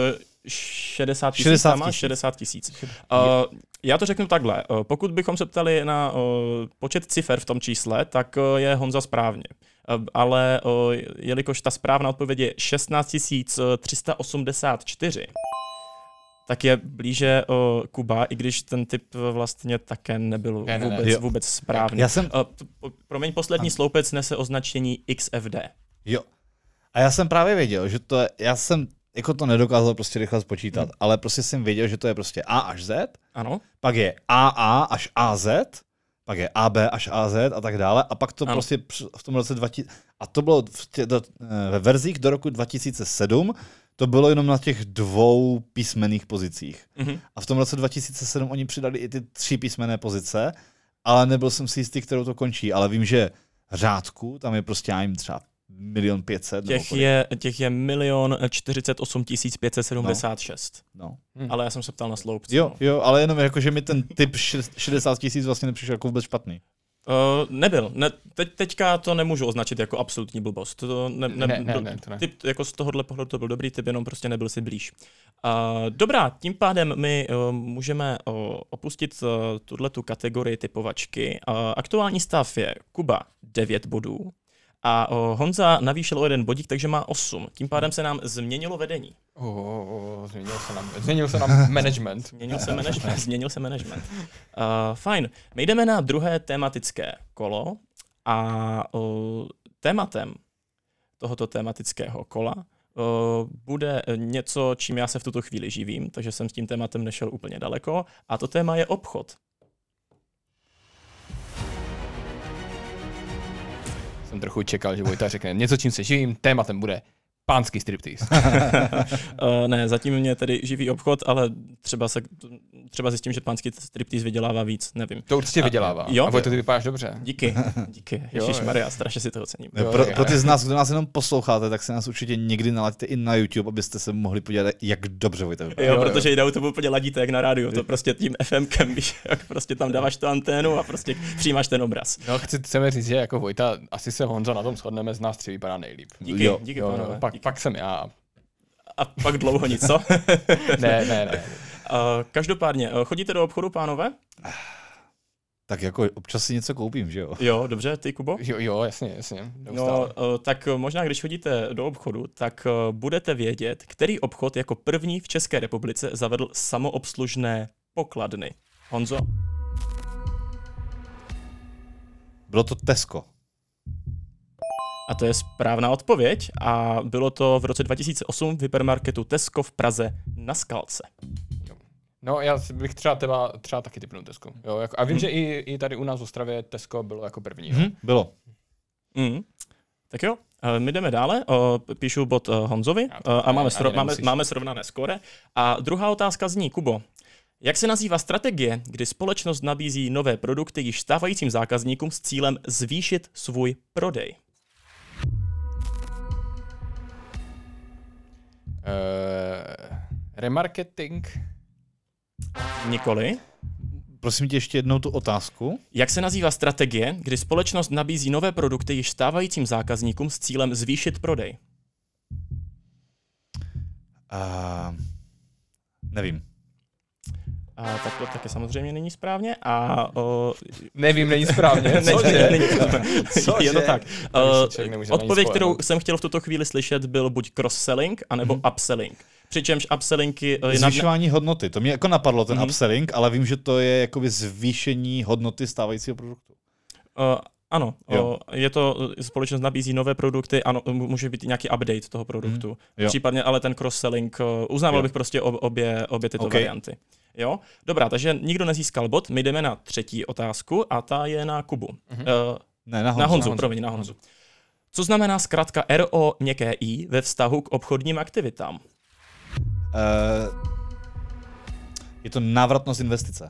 60 tisíc. 60 tam máš tisíc. 60 tisíc. Uh, já to řeknu takhle. Uh, pokud bychom se ptali na uh, počet cifer v tom čísle, tak uh, je Honza správně. Ale jelikož ta správná odpověď je 16 384, tak je blíže uh, Kuba, i když ten typ vlastně také nebyl Ne, ne, ne. vůbec, Jo. vůbec správný. Já jsem, Uh, promiň, poslední sloupec nese označení XFD. jo. A já jsem právě věděl, že to je, já jsem jako to nedokázal prostě rychle spočítat, Hmm. ale prostě jsem věděl, že to je prostě A až Z, Ano? pak je AA až AZ, pak je AB až AZ a tak dále a pak to Ano. prostě v tom roce 2000, a to bylo v tě, do, eh, ve verzích do roku 2007, to bylo jenom na těch dvou písmených pozicích. Mhm. A v tom roce 2007 oni přidali i ty tři písmené pozice, ale nebyl jsem si jistý, kterou to končí, ale vím, že řádku, tam je prostě, já jim třeba milion pětset. Těch je, těch je milion 48 576. No. No. Ale já jsem se ptal na sloupce. Jo, jo, ale jenom jako, že mi ten typ šest- 60 tisíc vlastně nepřišel jako vůbec špatný. Uh, nebyl. Ne, teď, teďka to nemůžu označit jako absolutní blbost. To ne, ne, Ne, ne, ne, to ne. Typ, jako z tohohle pohledu to byl dobrý typ, jenom prostě nebyl si blíž. Uh, dobrá, tím pádem my uh, můžeme uh, opustit uh, tuhle tu kategorii typovačky. Uh, aktuální stav je Kuba 9 bodů a Honza navýšil o jeden bodík, takže má 8. Tím pádem se nám změnilo vedení. Oh, oh, oh, změnil se nám, změnil se nám management. Změnil se management. Změnil se management. Uh, fajn. My jdeme na druhé tematické kolo a uh, tématem tohoto tematického kola uh, bude něco, čím já se v tuto chvíli živím, takže jsem s tím tématem nešel úplně daleko a to téma je obchod. Jsem trochu čekal, že Vojta řekne něco, čím se živím, tématem bude pánský striptease. Uh, ne, zatím mě tedy živí obchod, ale třeba, se, třeba zjistím, že pánský striptease vydělává víc, nevím. To určitě vydělává. jo. A Vojto, ty vypadáš dobře. Díky, díky. Jo, Ježíš. Maria, strašně si to ocením. Jo, pro, jo, pro ty jo. z nás, kdo nás jenom posloucháte, tak se nás určitě někdy nalaďte i na YouTube, abyste se mohli podívat, jak dobře Vojta vypadá. Jo, Jo, jo. protože jde to úplně ladíte jak na rádiu, to prostě tím FMkem, víš, jak prostě tam dáváš tu anténu a prostě přijímáš ten obraz. No, chci, chceme říct, že jako Vojta, asi se Honzo na tom shodneme, z nás tři vypadá nejlíp. Díky, Jo, díky Jo, jo, pak, díky. pak jsem já. A pak dlouho nic, co? Ne, ne, ne. Uh, každopádně, uh, chodíte do obchodu, pánové? Tak jako občas si něco koupím, že jo? Jo, dobře, ty Kubo? Jo, jo, jasně, jasně. No, eh, tak možná, když chodíte do obchodu, tak eh, budete vědět, který obchod jako první v České republice zavedl samoobslužné pokladny. Honzo? Bylo to Tesco. A to je správná odpověď a bylo to v roce 2008 v hypermarketu Tesco v Praze na Skalce. No, já bych třeba teba, třeba taky typnul Tesco. Jo, jako, a vím, hmm. že i, i tady u nás v Ostravě Tesco bylo jako první. Hmm, bylo. Hmm. Tak jo, my jdeme dále, píšu bod Honzovi a máme, sro- máme, máme srovnané skore. A druhá otázka zní, Kubo, jak se nazývá strategie, kdy společnost nabízí nové produkty již stávajícím zákazníkům s cílem zvýšit svůj prodej? Uh, remarketing? Nikoli. Prosím tě ještě jednou tu otázku. Jak se nazývá strategie, kdy společnost nabízí nové produkty již stávajícím zákazníkům s cílem zvýšit prodej? Uh, nevím. A tak to taky samozřejmě není správně. A, o, Nevím, není správně. Cože? není správně. Je to tak. Uh, odpověď, kterou jsem chtěl v tuto chvíli slyšet, byl buď cross-selling, anebo hmm. upselling. Přičemž upsellingy... Uh, Zvyšování hodnoty. To mě jako napadlo, ten hmm. upselling, ale vím, že to je jakoby zvýšení hodnoty stávajícího produktu. Uh, ano, o, je to, společnost nabízí nové produkty, ano, může být nějaký update toho produktu. Mm, Případně ale ten cross-selling, uznával jo. bych prostě obě, obě tyto okay. varianty. Jo? Dobrá, takže nikdo nezískal bod, my jdeme na třetí otázku a ta je na Kubu. Mm-hmm. Uh, ne, na Honzu. Na Honzu, promiň, na Honzu. Co znamená zkrátka RO měkké I ve vztahu k obchodním aktivitám? Uh, je to návratnost investice.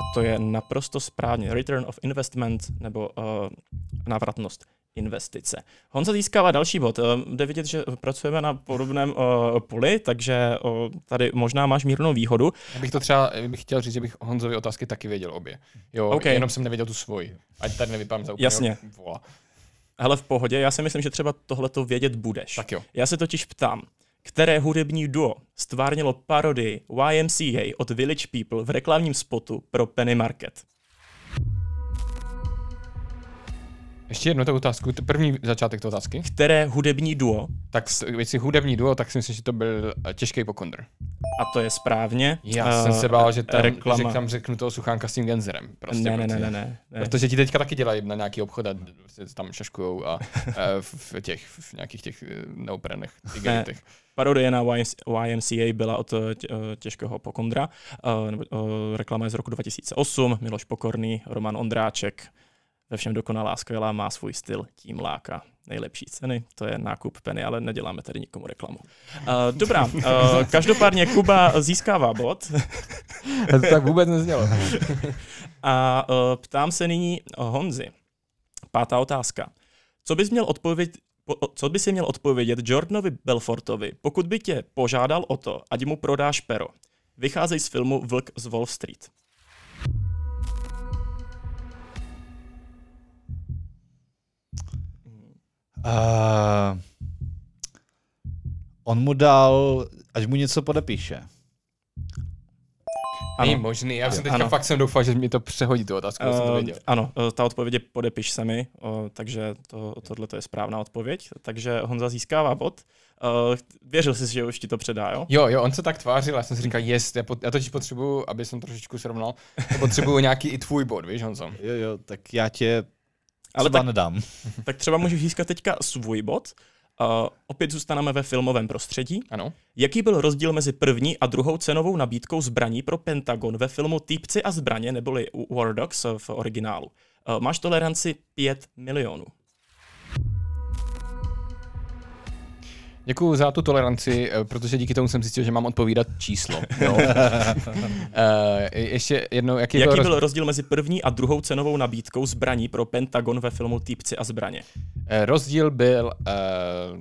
A to je naprosto správně. Return of investment nebo uh, návratnost investice. Honza získává další bod. Eh, jde vidět, že pracujeme na podobném uh, poli, takže uh, tady možná máš mírnou výhodu. Já bych to třeba bych chtěl říct, že bych Honzovi otázky taky věděl obě. Jo, okay. jenom jsem nevěděl tu svoji. Ať tady nevypadám za úplně Jasně. Vola. Hele, v pohodě, já si myslím, že třeba tohle to vědět budeš. Tak jo. Já se totiž ptám, které hudební duo stvárnilo parodii YMCA od Village People v reklamním spotu pro Penny Market? Ještě jednu tu otázku, první začátek té otázky. Které hudební duo? Tak jestli hudební duo, tak si myslím, že to byl eh, těžký pokondr. A to je správně. Já uh, jsem se bál, že tam, reklama... že tam řeknu toho suchánka s tím genzerem. Prostě, ne, ne, ne, ne, ne, ne. Protože ti teďka taky dělají na nějaký obchod a tam šaškujou a, a v těch, v nějakých těch eh, neoprených igelitech. Parodie na YMCA byla od těžkého pokondra. Reklama je z roku 2008, Miloš Pokorný, Roman Ondráček, ve všem dokonalá, skvělá, má svůj styl, tím láka nejlepší ceny, to je nákup Penny, ale neděláme tady nikomu reklamu. Uh, dobrá, uh, každopádně Kuba získává bod. to tak vůbec neznělo. A uh, ptám se nyní Honzi. Pátá otázka. Co bys měl odpovědět, co by si měl odpovědět Jordanovi Belfortovi, pokud by tě požádal o to, ať mu prodáš pero? Vycházej z filmu Vlk z Wall Street. Uh, on mu dal, až mu něco podepíše. Není možný, já jsem teďka ano. fakt jsem doufal, že mi to přehodí tu otázku, uh, jsem to věděl. Ano, eh, ta odpověď je podepiš se mi, uh, takže to, tohle to je správná odpověď. Takže Honza získává bod. Uh, věřil jsi, že už ti to předá, jo? Jo, jo, on se tak tvářil, já jsem si říkal, jest, já, pot, já totiž potřebuju, aby jsem trošičku srovnal, potřebuju nějaký i tvůj bod, víš, Honzo? Jo, jo, tak já tě ale tak, nedám. tak třeba můžeš získat teďka svůj bod. Uh, opět zůstaneme ve filmovém prostředí. Ano. Jaký byl rozdíl mezi první a druhou cenovou nabídkou zbraní pro Pentagon ve filmu Týpci a zbraně, neboli War Dogs v originálu? Uh, máš toleranci 5 milionů. Děkuji za tu toleranci, eh, protože díky tomu jsem zjistil, že mám odpovídat číslo. Jo. uh, ještě jednou, jaký, jaký byl, byl rozdíl mezi první a druhou cenovou nabídkou zbraní pro Pentagon ve filmu Týpci a zbraně? Uh, rozdíl byl uh,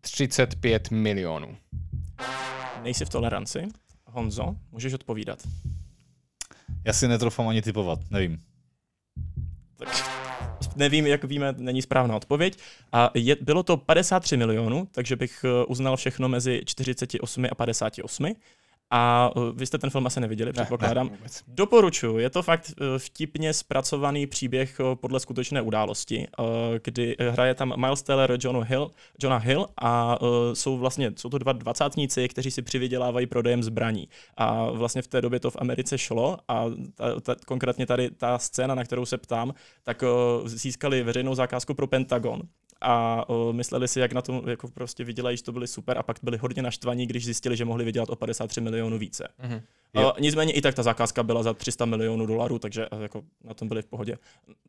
35 milionů. Nejsi v toleranci? Honzo, můžeš odpovídat. Já si netrofám ani typovat, nevím. Tak nevím, jak víme, není správná odpověď. A je, bylo to 53 milionů, takže bych eh, uznal všechno mezi 48 a 58. A uh, vy jste ten film asi neviděli, předpokládám. Ne, ne, Doporučuji, je to fakt uh, vtipně zpracovaný příběh uh, podle skutečné události, kdy hraje tam Miles Teller John Hill, Johna Hill a jsou vlastně, jsou to dva dvacátníci, kteří si přivydělávají prodejem zbraní. A vlastně v té době to v Americe šlo a ta, ta, konkrétně tady ta scéna, na kterou se ptám, tak získali veřejnou zakázku pro Pentagon a o, mysleli si, jak na tom jako prostě vydělají, že to byli super a pak byli hodně naštvaní, když zjistili, že mohli vydělat o 53 milionů více. Mm-hmm. O, nicméně i tak ta zakázka byla za 300 milionů dolarů, takže jako na tom byli v pohodě.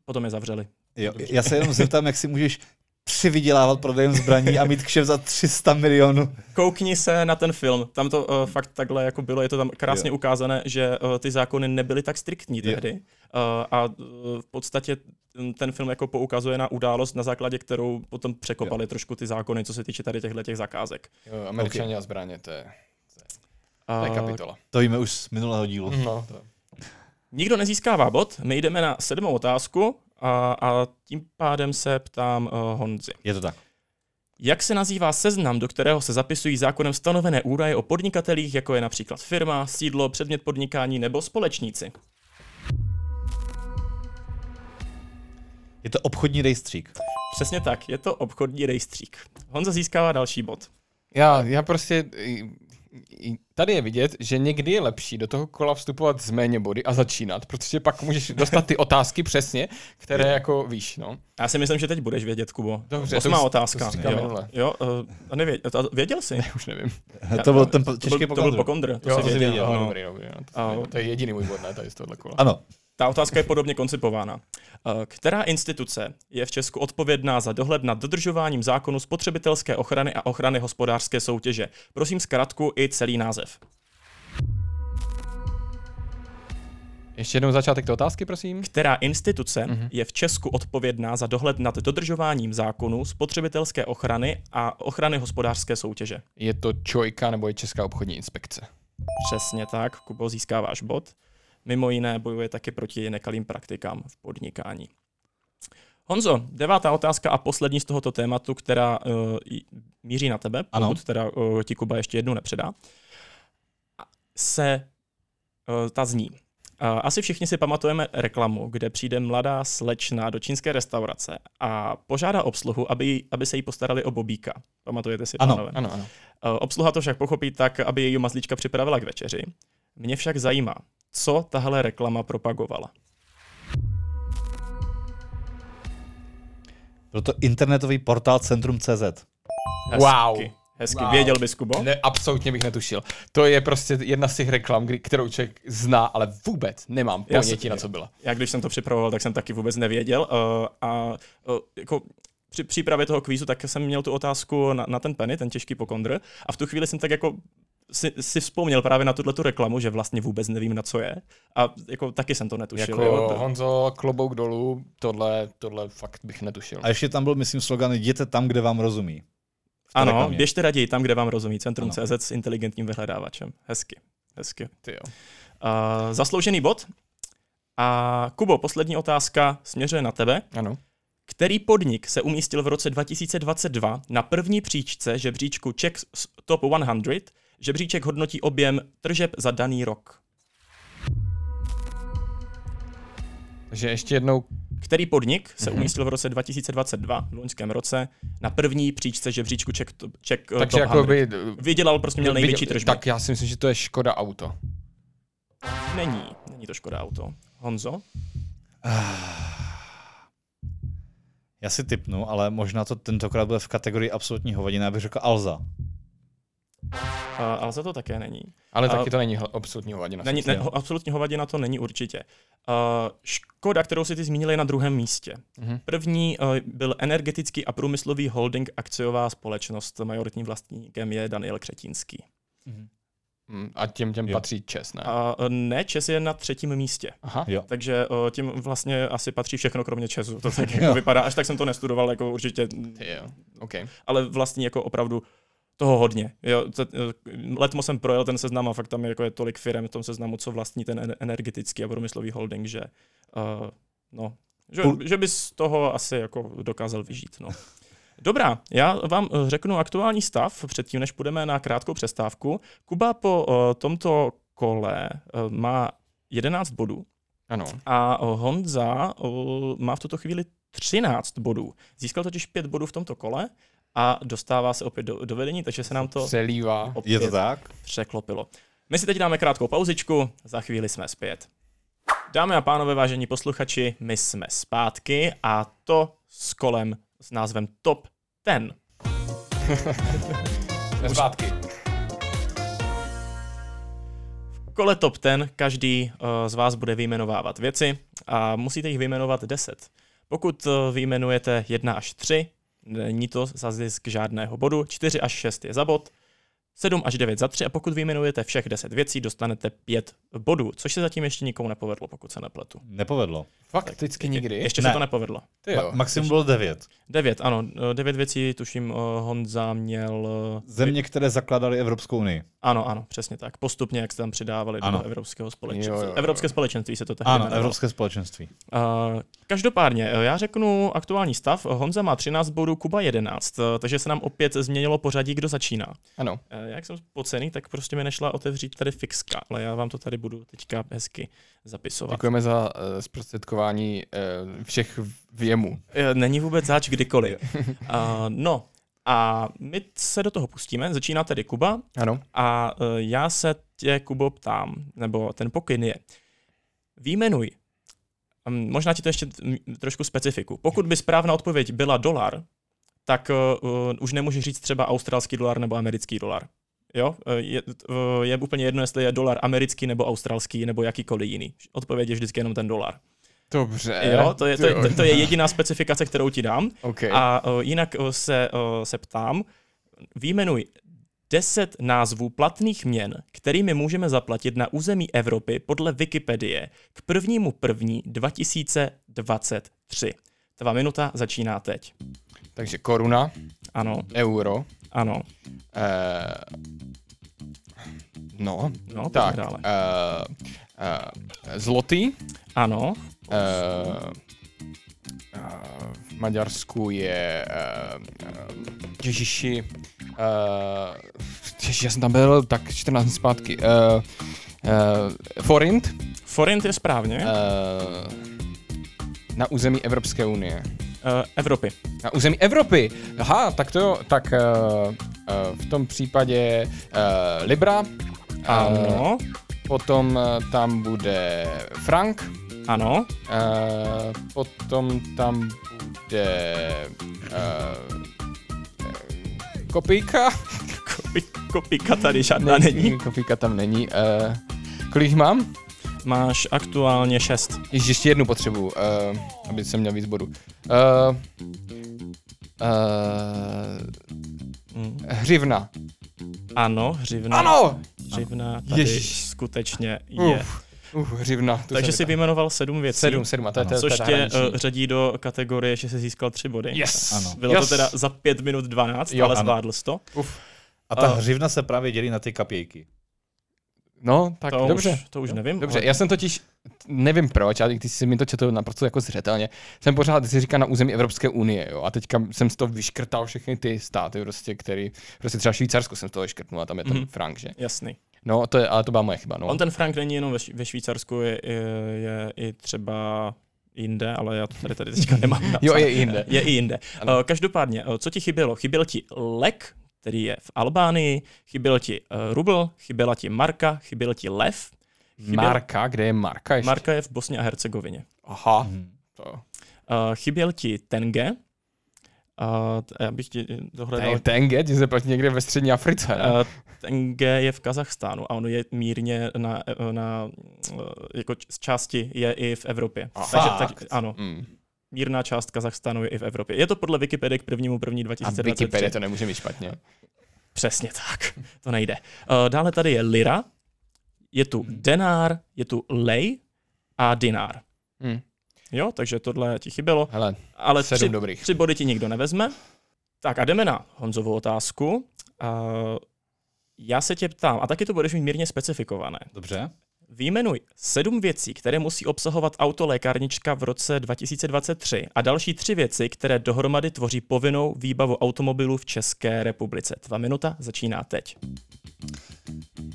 Potom je zavřeli. Jo, já se jenom zeptám, jak si můžeš přivydělávat prodejem zbraní a mít kšev za 300 milionů. Koukni se na ten film, tam to uh, fakt takhle jako bylo, je to tam krásně jo. ukázané, že uh, ty zákony nebyly tak striktní tehdy uh, a uh, v podstatě ten film jako poukazuje na událost, na základě kterou potom překopali jo. trošku ty zákony, co se týče tady těchto těch zakázek. Jo, američani okay. a zbraně, to je, to je, kapitola. To víme už z minulého dílu. No, to. Nikdo nezískává bod, my jdeme na sedmou otázku a, a tím pádem se ptám uh, Honzi. Je to tak. Jak se nazývá seznam, do kterého se zapisují zákonem stanovené údaje o podnikatelích, jako je například firma, sídlo, předmět podnikání nebo společníci? Je to obchodní rejstřík. Přesně tak, je to obchodní rejstřík. Honza získává další bod. Já, já prostě tady je vidět, že někdy je lepší do toho kola vstupovat z méně body a začínat, protože pak můžeš dostat ty otázky přesně, které jako víš, no. Já si myslím, že teď budeš vědět, Kubo. Dobře, Osmá to otázka. To jo, jo uh, nevěděl, to, věděl jsi? Ne, už nevím. Já, to byl ten těžký to byl, to byl pokondr. To, jo, to jsi věděl. věděl. No. Dobrý, dobrý, no, to, uh, to, je jediný můj bod, ne, tady z tohohle kola. Ano, ta otázka je podobně koncipována. Eh, která instituce je v Česku odpovědná za dohled nad dodržováním zákonu spotřebitelské ochrany a ochrany hospodářské soutěže? Prosím zkratku i celý název. Ještě jednou začátek té otázky, prosím. Která instituce uh-huh. je v Česku odpovědná za dohled nad dodržováním zákonu spotřebitelské ochrany a ochrany hospodářské soutěže? Je to ČOJka nebo je Česká obchodní inspekce? Přesně tak, Kubo, získáváš bod. Mimo jiné bojuje taky proti nekalým praktikám v podnikání. Honzo, devátá otázka a poslední z tohoto tématu, která uh, míří na tebe, pokud ano. teda uh, ti Kuba ještě jednou nepředá, se uh, ta zní. Uh, asi všichni si pamatujeme reklamu, kde přijde mladá slečna do čínské restaurace a požádá obsluhu, aby, aby se jí postarali o bobíka. Pamatujete si, ano, pánové? Ano, ano. Uh, obsluha to však pochopí tak, aby její mazlíčka připravila k večeři. Mě však zajímá, co tahle reklama propagovala. Byl to internetový portál Centrum.cz. Hezky. Wow. Hezky. Wow. Věděl bys, Kubo? Ne, absolutně bych netušil. To je prostě jedna z těch reklam, kterou člověk zná, ale vůbec nemám ponětí, na co byla. Já když jsem to připravoval, tak jsem taky vůbec nevěděl. Uh, a uh, jako při přípravě toho kvízu, tak jsem měl tu otázku na, na ten penny, ten těžký pokondr. A v tu chvíli jsem tak jako si, si vzpomněl právě na tuhle tu reklamu, že vlastně vůbec nevím, na co je. A jako taky jsem to netušil. Jako jo, Honzo, klobouk dolů, tohle, tohle fakt bych netušil. A ještě tam byl, myslím, slogan jděte tam, kde vám rozumí. Ano, reklamě. běžte raději tam, kde vám rozumí. Centrum CZ s inteligentním vyhledávačem. Hezky, hezky. Ty jo. Uh, zasloužený bod. A Kubo, poslední otázka směřuje na tebe. Ano. Který podnik se umístil v roce 2022 na první příčce žebříčku Czech Top 100 Žebříček hodnotí objem tržeb za daný rok. Takže ještě jednou. Který podnik se mm-hmm. umístil v roce 2022, v loňském roce, na první příčce žebříčku Czech, Czech Takže Top jako by, Vydělal, prostě měl největší tržby. Tak já si myslím, že to je Škoda Auto. Není, není to Škoda Auto. Honzo? Já si typnu, ale možná to tentokrát bude v kategorii absolutní hovadina, abych řekl Alza. Uh, ale za to také není. Ale uh, taky to není absolutní hovadina. Není, ne, absolutní hovadina to není určitě. Uh, Škoda, kterou si ty zmínil, je na druhém místě. Uh-huh. První uh, byl energetický a průmyslový holding akciová společnost. Majoritním vlastníkem je Daniel Křetínský. Uh-huh. A tím těm jo. patří Čes, ne? A, ne, Čes je na třetím místě. Aha. Jo. Takže uh, tím vlastně asi patří všechno kromě Česu. To tak jako vypadá, až tak jsem to nestudoval, jako určitě. Jo. Okay. Ale vlastně jako opravdu toho hodně. Jo, letmo jsem projel ten seznam a fakt tam je, jako je tolik firm v tom seznamu, co vlastní ten energetický a průmyslový holding, že, uh, no, že, že by z toho asi jako dokázal vyžít. No. Dobrá, já vám eh, řeknu aktuální stav předtím, než půjdeme na krátkou přestávku. Kuba po uh, tomto kole uh, má 11 bodů. Ano. A Honza uh, má v tuto chvíli 13 bodů. Získal totiž 5 bodů v tomto kole a dostává se opět do, do vedení, takže se nám to Přelívá. opět Je to tak? překlopilo. My si teď dáme krátkou pauzičku, za chvíli jsme zpět. Dámy a pánové, vážení posluchači, my jsme zpátky a to s kolem s názvem Top 10. Jsme zpátky. V kole Top 10 každý uh, z vás bude vyjmenovávat věci a musíte jich vyjmenovat 10. Pokud uh, vyjmenujete 1 až 3, není to za zisk žádného bodu, 4 až 6 je za bod, 7 až 9 za 3 a pokud vyjmenujete všech 10 věcí, dostanete 5 bodů, což se zatím ještě nikomu nepovedlo, pokud se nepletu. Nepovedlo. Fakticky nikdy. Ještě Ne. se to nepovedlo. Ty jo. Ma- maximum bylo devět. 9, ano, 9 věcí, tuším, uh, Honza měl... Uh, Země, které zakladaly Evropskou unii. Ano, ano, přesně tak. Postupně, jak se tam přidávali Ano. do Evropského společenství. Jo, jo, jo. Evropské společenství se to tehdy Ano, jmenovalo. Evropské společenství. Uh, každopádně, eh, já řeknu aktuální stav. Honza má 13 bodů, Kuba 11, eh, takže se nám opět změnilo pořadí, kdo začíná. Ano. Eh, Jak jsem spocený, tak prostě mi nešla otevřít tady fixka, ale já vám to tady budu teďka hezky zapisovat. Děkujeme za uh, zprostředkování uh, všech věmů. Eh, Není vůbec zač kdykoliv. Uh, no, a my se do toho pustíme. Začíná tedy Kuba Ano. a uh, já se tě, Kubo, ptám, nebo ten pokyn je, výjmenuj, um, možná ti to ještě trošku specifiku. Pokud by správná odpověď byla dolar, tak uh, už nemůžeš říct třeba australský dolar nebo americký dolar. Jo, je, je úplně jedno, jestli je dolar americký nebo australský nebo jakýkoliv jiný. Odpověď je vždycky jenom ten dolar. Dobře. Jo, to je, to, je, to, to je jediná specifikace, kterou ti dám. Okay. A uh, jinak uh, se, uh, se ptám, výjmenuj 10 názvů platných měn, kterými můžeme zaplatit na území Evropy podle Wikipedie k prvnímu první 2023. Tvá minuta začíná teď. Takže koruna, Ano, euro, ano. eh, no, No, tak, dále. eh, eh, zloty, Ano, eh, eh, v Maďarsku je eh, eh, Ježiši, eh, ježiši, já jsem tam byl tak 14 dní zpátky, eh, eh, forint, forint je správně. eh, na území Evropské unie. Uh, Evropy. Na území Evropy. Aha, tak to jo, tak uh, uh, v tom případě uh, Libra. Ano, Uh, potom uh, tam bude frank. ano. Uh, potom tam bude uh, kopijka. Kopi, kopika tady žádná není. Kopijka tam není. Uh, kolik mám? Máš aktuálně 6. Ježiš, ještě jednu potřebu, uh, aby jsem měl víc bodů. Uh, uh, hřivna. Ano, hřivna. Ano! Hřivna tady Ježiš. skutečně je. Uf, uf, hřivna. to Takže si vyjmenoval sedm věcí. Sedm, sedm, a to je je Což tě uh, řadí do kategorie, že jsi získal tři body. Yes. Ano. Bylo yes. to teda za 5 minut 12, Jo, ale ano. zvládl jsi to. Uf. A ta A- hřivna se právě dělí na ty kapějky. No, tak To dobře. Už, to už nevím. Dobře, ale- já jsem totiž, nevím proč, ale když jsi mi to četl naprosto jako zřetelně, jsem pořád, si říká na území Evropské unie, jo, a teďka jsem z toho vyškrtal všechny ty státy, prostě, který, prostě třeba Švýcarsko jsem z toho vyškrtnul a tam je ten Mhm. frank, že? Jasný. No, to je, ale to byla moje chyba, no. On ten frank není jenom ve, ve Švýcarsku, je, je, je i třeba jinde, ale já to tady, tady teďka nemám. Jo, napsané. je i jinde. Je i jinde. Ano. Uh, každopádně, uh, co ti chybělo? Chyběl ti lek, který je v Albánii, chyběl ti uh, rubl, chyběla ti marka, chyběl ti lev, chyběl- Marka, kde je Marka ještě? marka je v Bosně a Hercegovině. Aha, Mhm. to. Uh, chyběl ti tenge, uh, t- já bych ti dohledal. Ten, tenge, ti se platí někde ve střední Africe, ne? Uh, tenge je v Kazachstánu a on je mírně na, na jako z části je i v Evropě. A Takže tak, ano, Mm. Mírná část Kazachstánu je i v Evropě. Je to podle Wikipedie k prvnímu první A 2023. Wikipedia to nemůže mít špatně. Přesně tak, to nejde. Uh, dále tady je lira, je tu denár, je tu lej a dinár. Hm. Jo, takže tohle ti chybělo, Hele, ale tři, dobrých. tři body ti nikdo nevezme. Tak a jdeme na Honzovou otázku. Uh, já se tě ptám, a taky to budeš mít mírně specifikované. Dobře. Výjmenuj sedm věcí, které musí obsahovat autolékárnička v roce 2023 a další tři věci, které dohromady tvoří povinnou výbavu automobilů v České republice. Dva minuta začíná teď.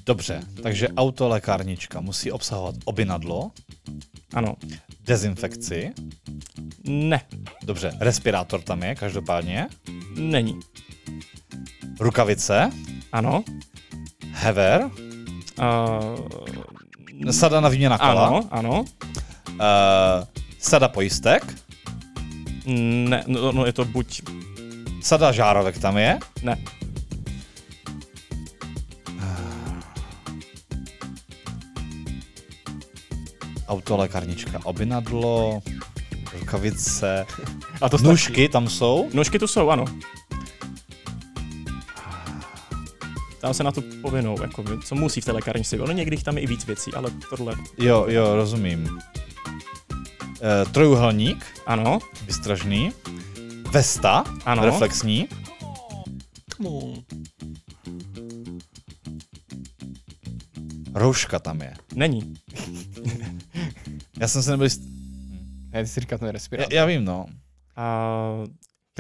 Dobře, takže autolékárnička musí obsahovat obinadlo, Ano. dezinfekci, Ne. dobře, respirátor tam je každopádně, Není. rukavice, Ano. hever, Uh, sada na výměna kola, ano, ano. Uh, sada pojistek, Ne, no, no je to buď... sada žárovek tam je, Ne. autolékárnička, obinadlo, rukavice, A to nůžky tam jsou, Nožky tu jsou, ano. Tam se na to povinou, jako, co musí v té lékárnici. Ono někdy tam je i víc věcí, ale tohle, jo, jo, rozumím. Uh, trojuhelník, ano, vystražný, vesta, Ano. reflexní, rouška tam je. není. Já jsem se nebyl jist... Ne, ty si říkal ten já, respirátor. já vím, no. A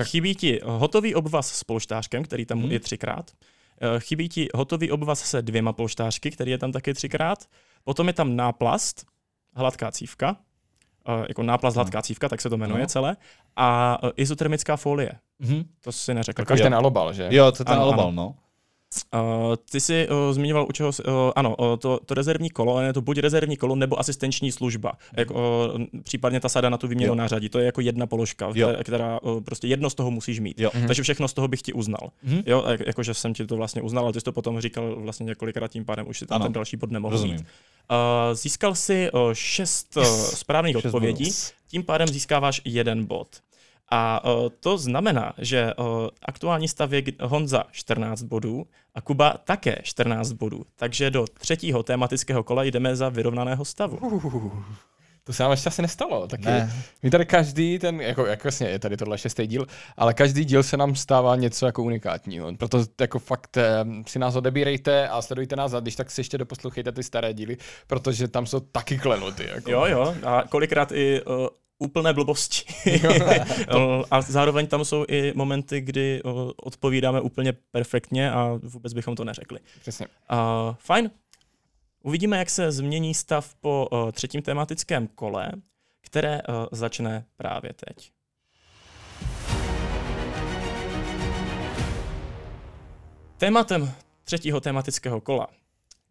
chybí ti hotový obvaz s polštářkem, který tam Hmm. je třikrát. Eh, Chybí ti hotový obvaz se dvěma polštářky, který je tam taky třikrát. Potom je tam náplast, hladká cívka, eh, jako náplast, hladká cívka, tak se to jmenuje No. celé. A eh, izotermická folie, Mhm. to si neřekl. Jo. ten alobal, že? Jo, to je ten Ano, alobal, ano. no. Uh, ty jsi uh, zmiňoval u čeho, uh, ano, uh, to, to rezervní kolo, je to buď rezervní kolo nebo asistenční služba. Jak, uh, případně ta sada na tu výměnu Jo. nářadí, to je jako jedna položka, Jo. která, uh, prostě jedno z toho musíš mít. Jo. Takže všechno z toho bych ti uznal. Mhm. Jo, jak, jakože jsem ti to vlastně uznal, ale ty jsi to potom říkal vlastně několikrát tím pádem, už si tam Ano. ten další bod nemohl Rozumím. mít. Uh, získal si uh, šest uh, Yes. správných Šest odpovědí, bodů. tím pádem získáváš jeden bod. A uh, to znamená, že uh, aktuální stav je Honza 14 bodů a Kuba také 14 bodů. Takže do třetího tématického kola jdeme za vyrovnaného stavu. To se nám ještě asi nestalo. Taky Ne. my tady každý ten, jako, jako jasně, je tady tohle šestý díl, ale každý díl se nám stává něco jako unikátního. Proto jako fakt eh, si nás odebírejte a sledujte nás a když tak si ještě doposlouchejte ty staré díly, protože tam jsou taky klenoty. Jako. Jo, jo, a kolikrát i uh, úplné blbosti. A zároveň tam jsou i momenty, kdy odpovídáme úplně perfektně a vůbec bychom to neřekli. Přesně. Uh, fajn. Uvidíme, jak se změní stav po uh, třetím tematickém kole, které uh, začne právě teď. Tématem třetího tematického kola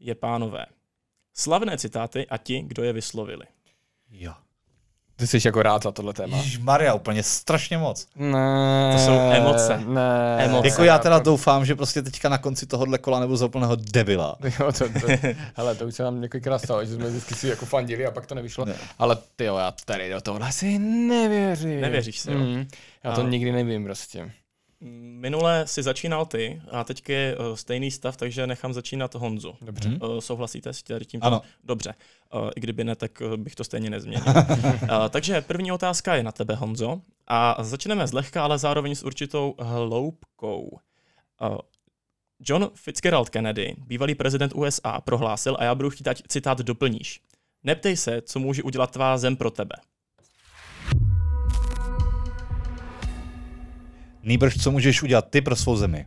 je, pánové, slavné citáty a ti, kdo je vyslovili. Jo. Ty jsi jako rád za tohle téma. Ježíš Maria, úplně strašně moc. Ne, To jsou emoce. Ne. Emoce. Jako já teda doufám, že prostě teďka na konci tohohle kola nebudu za úplného debila. Jo, to, to, hele, to už se nám několikrát stalo, že jsme vždycky si jako fandili a pak to nevyšlo. Ne. Ale ty jo, já tady do tohohle si nevěřím. Nevěříš si, jo? Mm, já to A- nikdy nevím prostě. Minule si začínal ty a teď je uh, stejný stav, takže nechám začínat Honzu. Dobře. Uh, souhlasíte s tím? Ano. Dobře. Uh, I kdyby ne, tak bych to stejně nezměnil. takže první otázka je na tebe, Honzo. A začneme zlehka, ale zároveň s určitou hloubkou. John Fitzgerald Kennedy, bývalý prezident USA, prohlásil, a já budu chtít, ať citát doplníš. Neptej se, co může udělat tvá zem pro tebe. Nýbrž, co můžeš udělat ty pro svou zemi.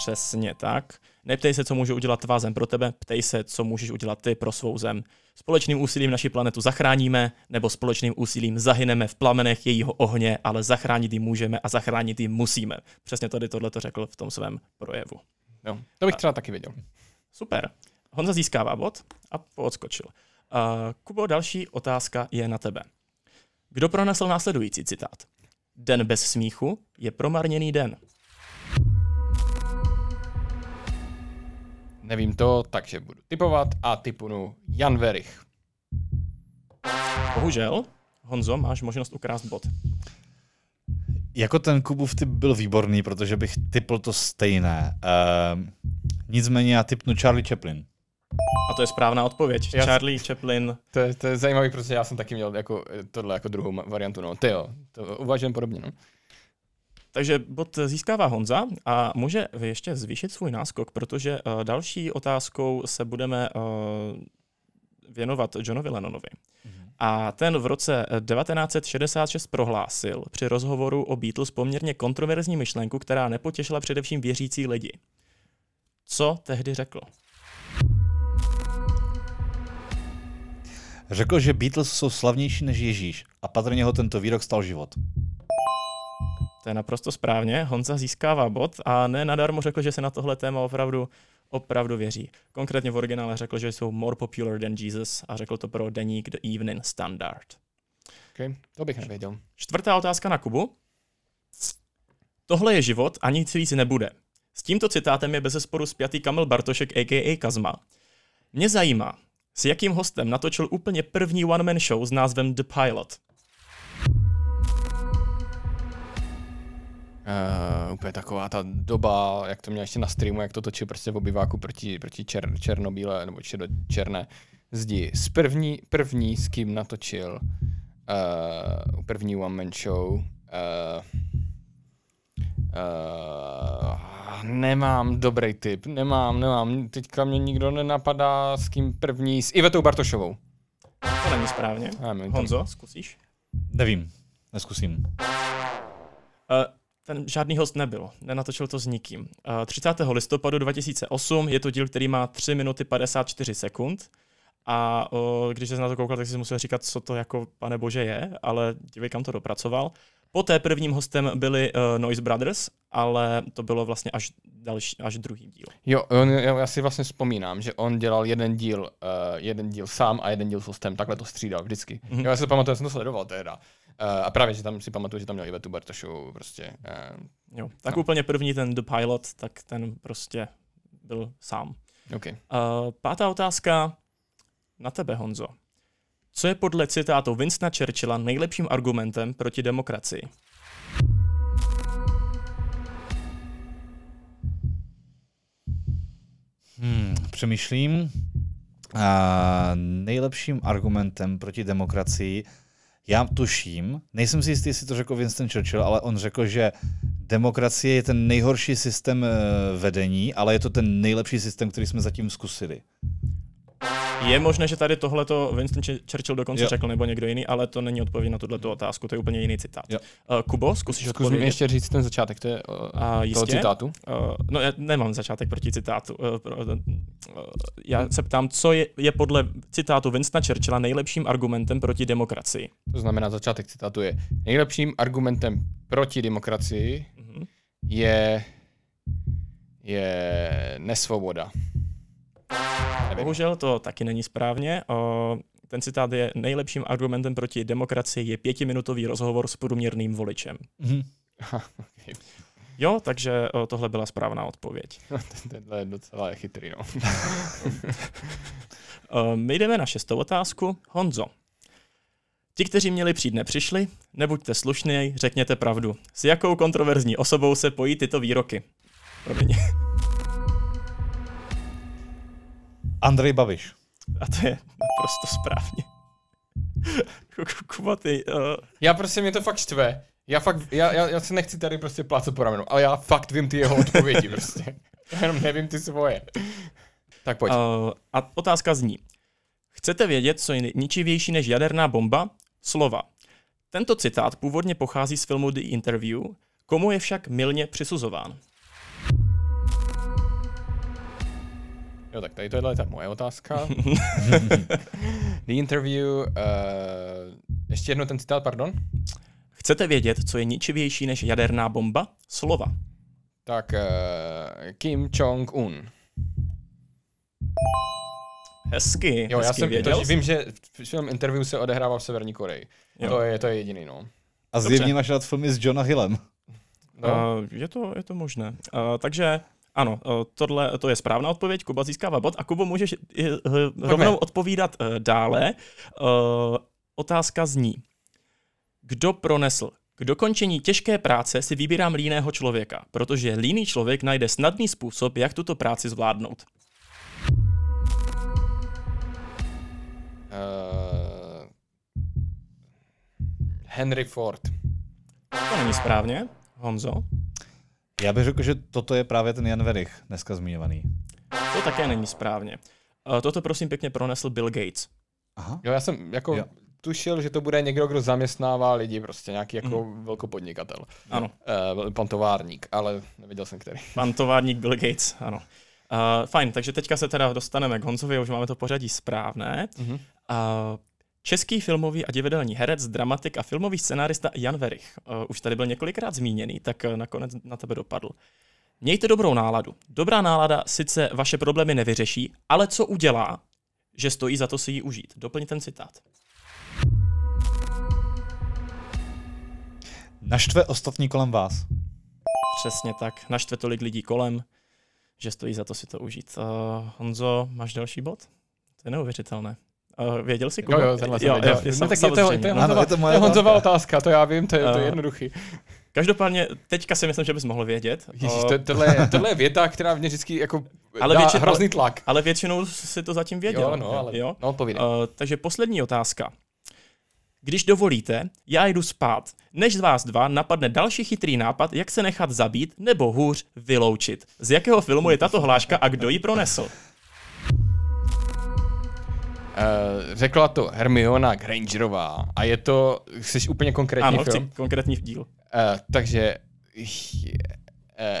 Přesně tak. Neptej se, co může udělat tvá zem pro tebe, ptej se, co můžeš udělat ty pro svou zem. Společným úsilím naši planetu zachráníme, nebo společným úsilím zahyneme v plamenech jejího ohně, ale zachránit ji můžeme a zachránit ji musíme. Přesně tady tohle to řekl v tom svém projevu. Jo, to bych třeba taky věděl. Super. Honza získává bod a poodskočil. Uh, Kubo, další otázka je na tebe. Kdo pronesl následující citát? Den bez smíchu je promarněný den. Nevím to, takže budu typovat a typunu Jan Verich. Bohužel, Honzo, máš možnost ukrást bod. Jako ten Kubův typ byl výborný, protože bych typl to stejné. Uh, nicméně já typnu Charlie Chaplin. A to je správná odpověď. Já- Charlie Chaplin. To je, to je zajímavý, protože já jsem taky měl jako eh, tohle jako druhou variantu, no. Ty jo, to uvažujem podobně, no. Takže bod získává Honza a může ještě zvýšit svůj náskok, protože uh, další otázkou se budeme uh, věnovat Johnovi Lennonovi. A ten v roce 1966 prohlásil při rozhovoru o Beatles poměrně kontroverzní myšlenku, která nepotěšila především věřící lidi. Co tehdy řekl? Řekl, že Beatles jsou slavnější než Ježíš a patrně ho tento výrok stal život. To je naprosto správně. Honza získává bod a ne nadarmo řekl, že se na tohle téma opravdu opravdu věří. Konkrétně v originále řekl, že jsou more popular than Jesus a řekl to pro deník The Evening Standard. Okay, to bych nevěděl. Čtvrtá otázka na Kubu. Tohle je život a nic víc nebude. S tímto citátem je bez zesporu zpětý Kamil Bartošek a.k.a. Kazma. Mě zajímá, s jakým hostem natočil úplně první one-man show s názvem The Pilot. Uh, úplně taková ta doba, jak to měl ještě na streamu, jak to točil prostě v obyváku proti, proti čer, černobíle nebo čer, černé zdi. S první, první s kým natočil uh, první one man show. Uh, uh, nemám dobrý tip, nemám, nemám. Teďka mě nikdo nenapadá s kým první, s Ivetou Bartošovou. To není správně. Honzo, zkusíš? Nevím, neskusím. Uh, ten žádný host nebyl, nenatočil to s nikým. 30. listopadu 2008 je to díl, který má 3 minuty 54 sekund. A o, když se na to koukal, tak si musel říkat, co to jako, pane bože, je, ale dívej, kam to dopracoval. Poté prvním hostem byli uh, Noise Brothers, ale to bylo vlastně až, další, až druhý díl. Jo, on, já si vlastně vzpomínám, že on dělal jeden díl, uh, jeden díl sám a jeden díl s hostem, takhle to střídal vždycky. Mm-hmm. Jo, já si pamatuju, já jsem to sledoval tehda. Uh, a právě, že tam si pamatuju, že tam měl Ivetu Bartošu prostě. Uh, jo, tak no. úplně první ten The Pilot, tak ten prostě byl sám. Okay. Uh, pátá otázka na tebe, Honzo. Co je podle citátu Winstona Churchilla nejlepším argumentem proti demokracii? Hmm, přemýšlím. A nejlepším argumentem proti demokracii, já tuším, nejsem si jistý, jestli to řekl Winston Churchill, ale on řekl, že demokracie je ten nejhorší systém eh, vedení, ale je to ten nejlepší systém, který jsme zatím zkusili. Je možné, že tady tohle to Winston Churchill dokonce jo. řekl, nebo někdo jiný, ale to není odpověď na tuto otázku, to je úplně jiný citát. Jo. Uh, Kubo, zkusíš Zkus odpovědět? ještě říct ten začátek to je, uh, uh, jistě. toho citátu. Uh, no, já nemám začátek proti citátu. Uh, uh, já se ptám, co je, je podle citátu Winstona Churchilla nejlepším argumentem proti demokracii? To znamená, začátek citátu je nejlepším argumentem proti demokracii uh-huh. je je nesvoboda. Bohužel to taky není správně. O, ten citát je nejlepším argumentem proti demokracii je pětiminutový rozhovor s průměrným voličem. Mm-hmm. okay. Jo, takže o, tohle byla správná odpověď. Tenhle je docela chytrý, no. o, my jdeme na šestou otázku. Honzo, Ti, kteří měli přijít, nepřišli, nebuďte slušný, řekněte pravdu. S jakou kontroverzní osobou se pojí tyto výroky? Promiň. Andrej Babiš. A to je naprosto správně. Kuba, ty... Uh... Já prostě mě to fakt štve. Já fakt, já, já, já se nechci tady prostě plácat po ramenu, ale já fakt vím ty jeho odpovědi prostě. Já jenom nevím ty svoje. Tak pojď. Uh, a otázka zní. Chcete vědět, co je ničivější než jaderná bomba? Slova. Tento citát původně pochází z filmu The Interview, komu je však milně přisuzován. Jo, tak tady tohle je ta moje otázka. The interview, uh, ještě jednou ten citát, pardon? Chcete vědět, co je ničivější než jaderná bomba? Slova. Tak uh, Kim Jong-un. Hezky, jo, hezky já jsem, věděl. To, vím, že film interview se odehrával v Severní Koreji. To je, to je jediný, no. A zjevně máš rád filmy s Johna Hillem. No. Uh, je, to, je to možné. Uh, takže ano, eh, tohle to je správná odpověď, Kuba získává bod a Kubo můžeš rovnou odpovídat eh, dále. Eh, otázka zní, kdo pronesl k dokončení těžké práce si vybírám líného člověka, protože líný člověk najde snadný způsob, jak tuto práci zvládnout. Uh, Henry Ford. To není správně. Honzo? Já bych řekl, že toto je právě ten Jan Verich, dneska zmiňovaný. To také není správně. Toto prosím pěkně pronesl Bill Gates. Aha. Jo, já jsem jako jo. tušil, že to bude někdo, kdo zaměstnává lidi, prostě nějaký jako mm. velkopodnikatel. Ano. Uh, pan továrník, ale neviděl jsem který. Pan továrník Bill Gates, ano. Uh, fajn, takže teďka se teda dostaneme k Honzovi, už máme to pořadí správné. Mm-hmm. Uh, český filmový a divadelní herec, dramatik a filmový scenárista Jan Verich. Uh, už tady byl několikrát zmíněný, tak uh, nakonec na tebe dopadl. Mějte dobrou náladu. Dobrá nálada sice vaše problémy nevyřeší, ale co udělá, že stojí za to si ji užít. Doplň ten citát. Naštve ostatní kolem vás. Přesně tak. Naštve tolik lidí kolem, že stojí za to si to užít. Uh, Honzo, máš další bod? To je neuvěřitelné. Uh, věděl jsi, Kuba? Jo, jo, tenhle jo, jo, jo, no, tak je to, to, je Honzová, to, je Honzová otázka, to já vím, to je, to je jednoduchý. Každopádně, teďka si myslím, že bys mohl vědět. Ježíš, to, tohle, tohle je věta, která mě vždycky jako ale dá větši, hrozný tlak. Ale většinou si to zatím věděl. Jo, no, ale jo? No, uh, takže poslední otázka. Když dovolíte, já jdu spát. Než z vás dva napadne další chytrý nápad, jak se nechat zabít nebo hůř vyloučit. Z jakého filmu je tato hláška a kdo ji pronesl? Uh, řekla to Hermiona Grangerová a je to, jsi úplně konkrétní ano, film? Ano, konkrétní díl. Uh, takže uh,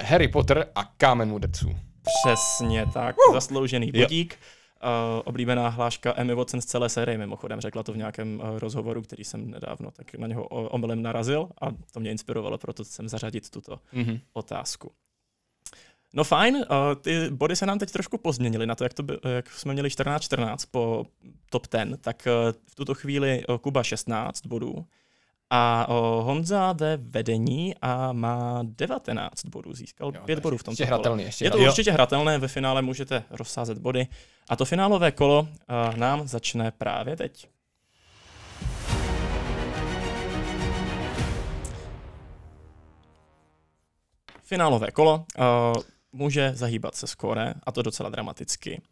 Harry Potter a Kámen mudrců. Přesně tak, uh! zasloužený bodík. Uh, oblíbená hláška Emmy Watson z celé série, mimochodem, řekla to v nějakém uh, rozhovoru, který jsem nedávno tak na něho omylem narazil a to mě inspirovalo, proto jsem zařadit tuto mm-hmm. otázku. No fajn, uh, ty body se nám teď trošku pozměnily na to, jak, to by, jak jsme měli 14-14 po top 10, tak uh, v tuto chvíli uh, Kuba 16 bodů a uh, Honza jde vedení a má 19 bodů, získal jo, 5 bodů v tomto hratelný, ještě Je to určitě hratelné, ve finále můžete rozsázet body a to finálové kolo uh, nám začne právě teď. Finálové kolo. Uh, může zahýbat se skóre, a to docela dramaticky.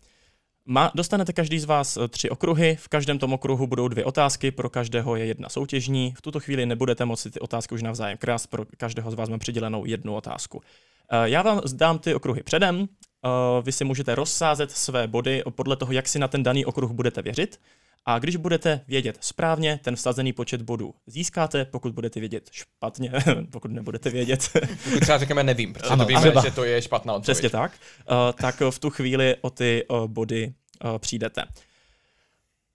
Má, dostanete každý z vás eh, tři okruhy, v každém tom okruhu budou dvě otázky, pro každého je jedna soutěžní. V tuto chvíli nebudete moci ty otázky už navzájem krást, pro každého z vás mám přidělenou jednu otázku. Eh, já vám dám ty okruhy předem, eh, vy si můžete rozsázet své body podle toho, jak si na ten daný okruh budete věřit. A když budete vědět správně, ten vsazený počet bodů získáte, pokud budete vědět špatně, pokud nebudete vědět. pokud třeba řekneme nevím, protože ano, to víme, třeba. že to je špatná odpověď. Přesně tak. Uh, tak v tu chvíli o ty uh, body uh, přijdete.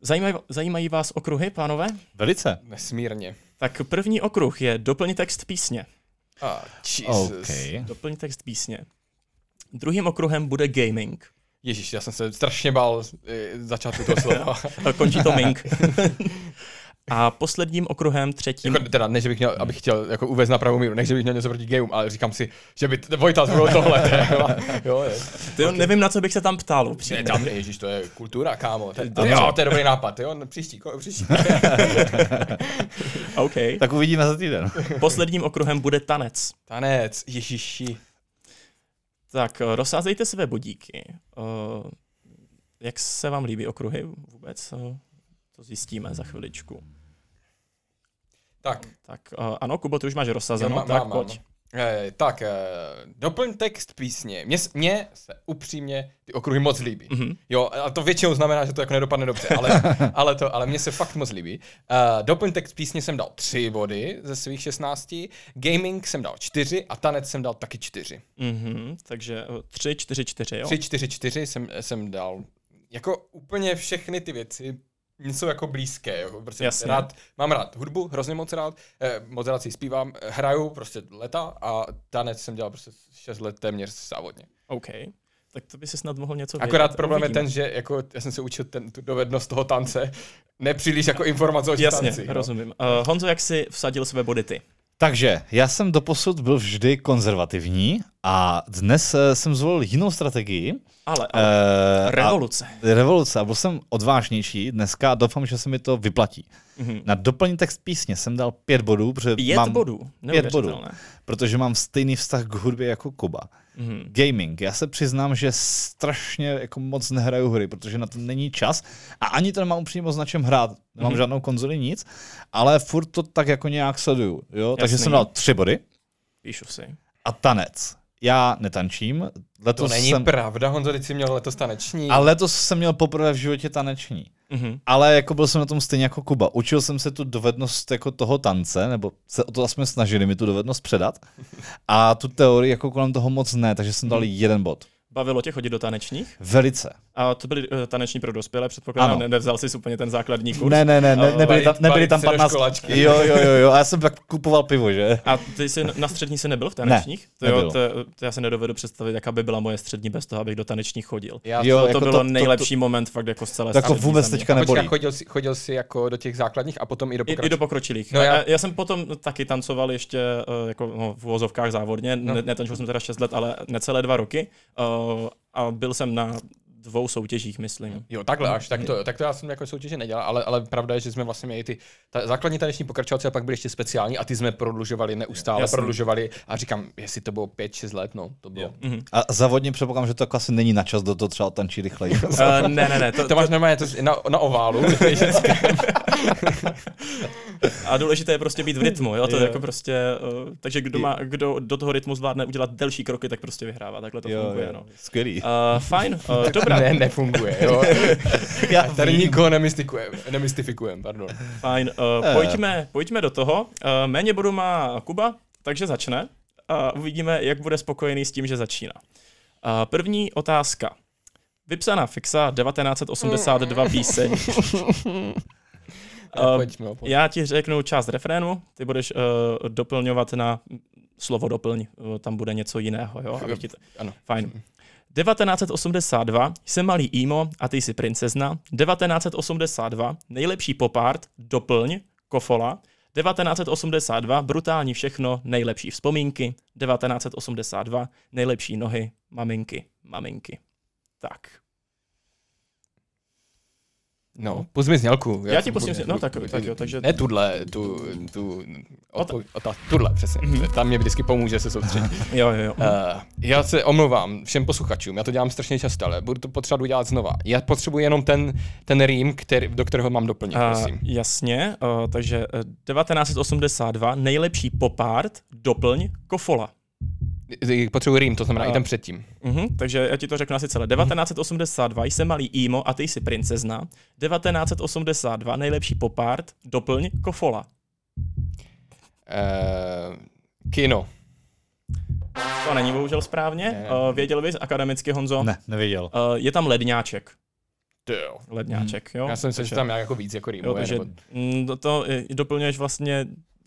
Zajímají, zajímají vás okruhy, pánové? Velice. Nesmírně. Tak první okruh je doplň text písně. Ah, Jesus. Okay. Doplň text písně. Druhým okruhem bude gaming. Ježíš, já jsem se strašně bál e, začátku toho slova. Končí to Ming. A posledním okruhem, třetím... Jako, teda, ne, že bych měl, abych chtěl jako uvést na pravou míru, ne, že bych měl něco proti gayům, ale říkám si, že by Vojta bylo tohle. jo, je. Ty okay. nevím, na co bych se tam ptal. Ne, tam ježíš, to je kultura, kámo. To, to, jo, to je dobrý nápad, jo, příští, příští. OK. Tak uvidíme za týden. Posledním okruhem bude tanec. Tanec, ježiši. Tak eh, rozsázejte své bodíky. Uh, jak se vám líbí okruhy vůbec? Uh, to zjistíme za chviličku. Tak. Tak ano, Kubo, ty už máš rozsazeno, tak mám, pojď. Mám. Eh, tak, eh, doplň text písně. Mně, mně se upřímně ty okruhy moc líbí. Mm-hmm. Jo, a to většinou znamená, že to jako nedopadne dobře, ale, ale, to, ale mně se fakt moc líbí. Uh, doplň text písně jsem dal tři body ze svých 16, gaming jsem dal čtyři a tanec jsem dal taky čtyři. Mm-hmm, takže tři, čtyři, čtyři, jo? Tři, čtyři, čtyři jsem, jsem dal. Jako úplně všechny ty věci něco jako blízké. Jo. Prostě Jasně. rád, mám rád hudbu, hrozně moc rád, eh, moc rád si zpívám, hraju prostě leta a tanec jsem dělal prostě 6 let téměř závodně. OK. Tak to by si snad mohl něco Akorát vědět, problém uvidíme. je ten, že jako já jsem se učil ten, tu dovednost toho tance, nepříliš jako informace o Jasně, tanci. rozumím. Uh, Honzo, jak jsi vsadil své body ty? Takže já jsem doposud byl vždy konzervativní a dnes eh, jsem zvolil jinou strategii. Ale, ale uh, revoluce. A, revoluce a byl jsem odvážnější dneska a doufám, že se mi to vyplatí. Mm-hmm. Na doplnění text písně jsem dal pět bodů, protože pět mám bodů? Pět bodů, protože mám stejný vztah k hudbě jako Kuba. Mm-hmm. Gaming. Já se přiznám, že strašně jako moc nehraju hry, protože na to není čas a ani to nemám upřímně moc na čem hrát. Nemám mm-hmm. žádnou konzoli, nic, ale furt to tak jako nějak sleduju. Jo? Takže jsem dal tři body. Píšu si. A tanec. Já netančím. Letos to není jsem... pravda, Honzo, teď jsi měl letos taneční. A letos jsem měl poprvé v životě taneční. mm-hmm. ale jako byl jsem na tom stejně jako Kuba. Učil jsem se tu dovednost jako toho tance, nebo se o to aspoň snažili mi tu dovednost předat. A tu teorii jako kolem toho moc ne, takže jsem dal mm. jeden bod. Bavilo tě chodit do tanečních? Velice. A to byly uh, taneční pro dospělé, předpokládám, ne, nevzal jsi úplně ten základní kurz? Ne, ne, ne, ne nebyli, tam, nebyli tam 15. Jo, jo, jo, jo, a já jsem tak kupoval pivo, že? A ty jsi na střední se nebyl v tanečních? Ne, to, jo, to, to, já se nedovedu představit, jaká by byla moje střední bez toho, abych do tanečních chodil. Já, jo, to, jako to bylo to, nejlepší to, moment fakt jako z celé Tak jako vůbec teďka nebolí. Počkej, chodil, jsi, chodil jsi jako do těch základních a potom i do pokročilých? I, i do pokročilých. No, já, já, jsem potom taky tancoval ještě uh, jako no, v uvozovkách závodně, no. netančil jsem teda 6 let, ale necelé dva roky. Uh, a byl jsem na dvou soutěžích, myslím. Jo, takhle až, tak to, tak to já jsem jako soutěže nedělal, ale, ale pravda je, že jsme vlastně měli ty ta, základní taneční pokračovací a pak byly ještě speciální a ty jsme prodlužovali, neustále Jasný. prodlužovali a říkám, jestli to bylo 5-6 let, no, to bylo. Mm-hmm. A závodně předpokládám, že to jako asi není na čas do toho třeba tančí rychleji. uh, ne, ne, ne. To, to, to máš normálně to na, na oválu. a důležité je prostě být v rytmu, jo, to je jako prostě, uh, takže kdo, má, kdo do toho rytmu zvládne udělat delší kroky, tak prostě vyhrává, takhle to jo, funguje, jo. no. Skvělý. Uh, fajn, uh, dobrá. Ne, nefunguje, jo. Já tady vím. nikoho nemystikujeme, nemystifikujem, pardon. Fajn, uh, pojďme, pojďme do toho. Uh, méně bodu má Kuba, takže začne a uvidíme, jak bude spokojený s tím, že začíná. Uh, první otázka. Vypsaná fixa 1982 píseň. Uh, pojďme, pojďme. Já ti řeknu část refrénu, ty budeš uh, doplňovat na slovo doplň, uh, tam bude něco jiného, jo? Abych ti to... Ano. Fajn. 1982 jsem malý Imo a ty jsi princezna. 1982 nejlepší popart, doplň, kofola. 1982 brutální všechno, nejlepší vzpomínky. 1982 nejlepší nohy, maminky, maminky. Tak. No, pust mi znělku. Já, já ti pustím znělku, no tak, tak jo, takže... Ne tuhle, tu, tu, odpo, ta, tuhle, přesně. Mm-hmm. Tam mě vždycky pomůže se soustředit. jo, jo, jo. Uh, já se omlouvám všem posluchačům, já to dělám strašně často, ale budu to potřebovat udělat znova. Já potřebuji jenom ten, ten rým, který, do kterého mám doplnit, uh, prosím. Jasně, uh, takže 1982, nejlepší popart, doplň, kofola. Potřebuji rým, to znamená a, i ten předtím. Uh-huh, takže já ti to řeknu asi celé. 1982 jsem malý Imo a ty jsi princezna. 1982 nejlepší popart, doplň kofola. Uh, kino. To není bohužel správně. Ne. Uh, věděl bys akademicky, Honzo? Ne, nevěděl. Uh, je tam ledňáček. Jo. Ledňáček, hmm. jo. Já jsem si, že tam jako víc jako rýmuje. Jo, takže nebo... Mm, to, to doplňuješ vlastně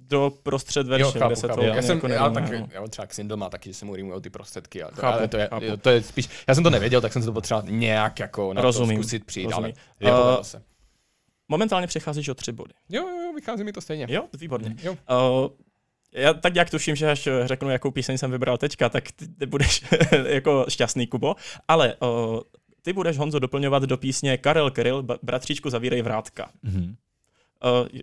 do prostřed verše, jo, chápu, kde se to já jsem, jako já, tak, já třeba Xindel má taky, že se mu rýmují ty prostředky, ale to, chápu, ale to, je, chápu. to je spíš, já jsem to nevěděl, tak jsem se to potřeboval nějak jako na rozumím, to zkusit přijít, rozumím. ale uh, se. Momentálně přecházíš o tři body. Jo, jo, vychází mi to stejně. Jo, výborně. Jo. Uh, já tak jak tuším, že až řeknu, jakou píseň jsem vybral teďka, tak ty, ty budeš jako šťastný, Kubo. Ale uh, ty budeš, Honzo, doplňovat do písně Karel Kryl, bratříčku zavírej vrátka. Mm-hmm. Uh,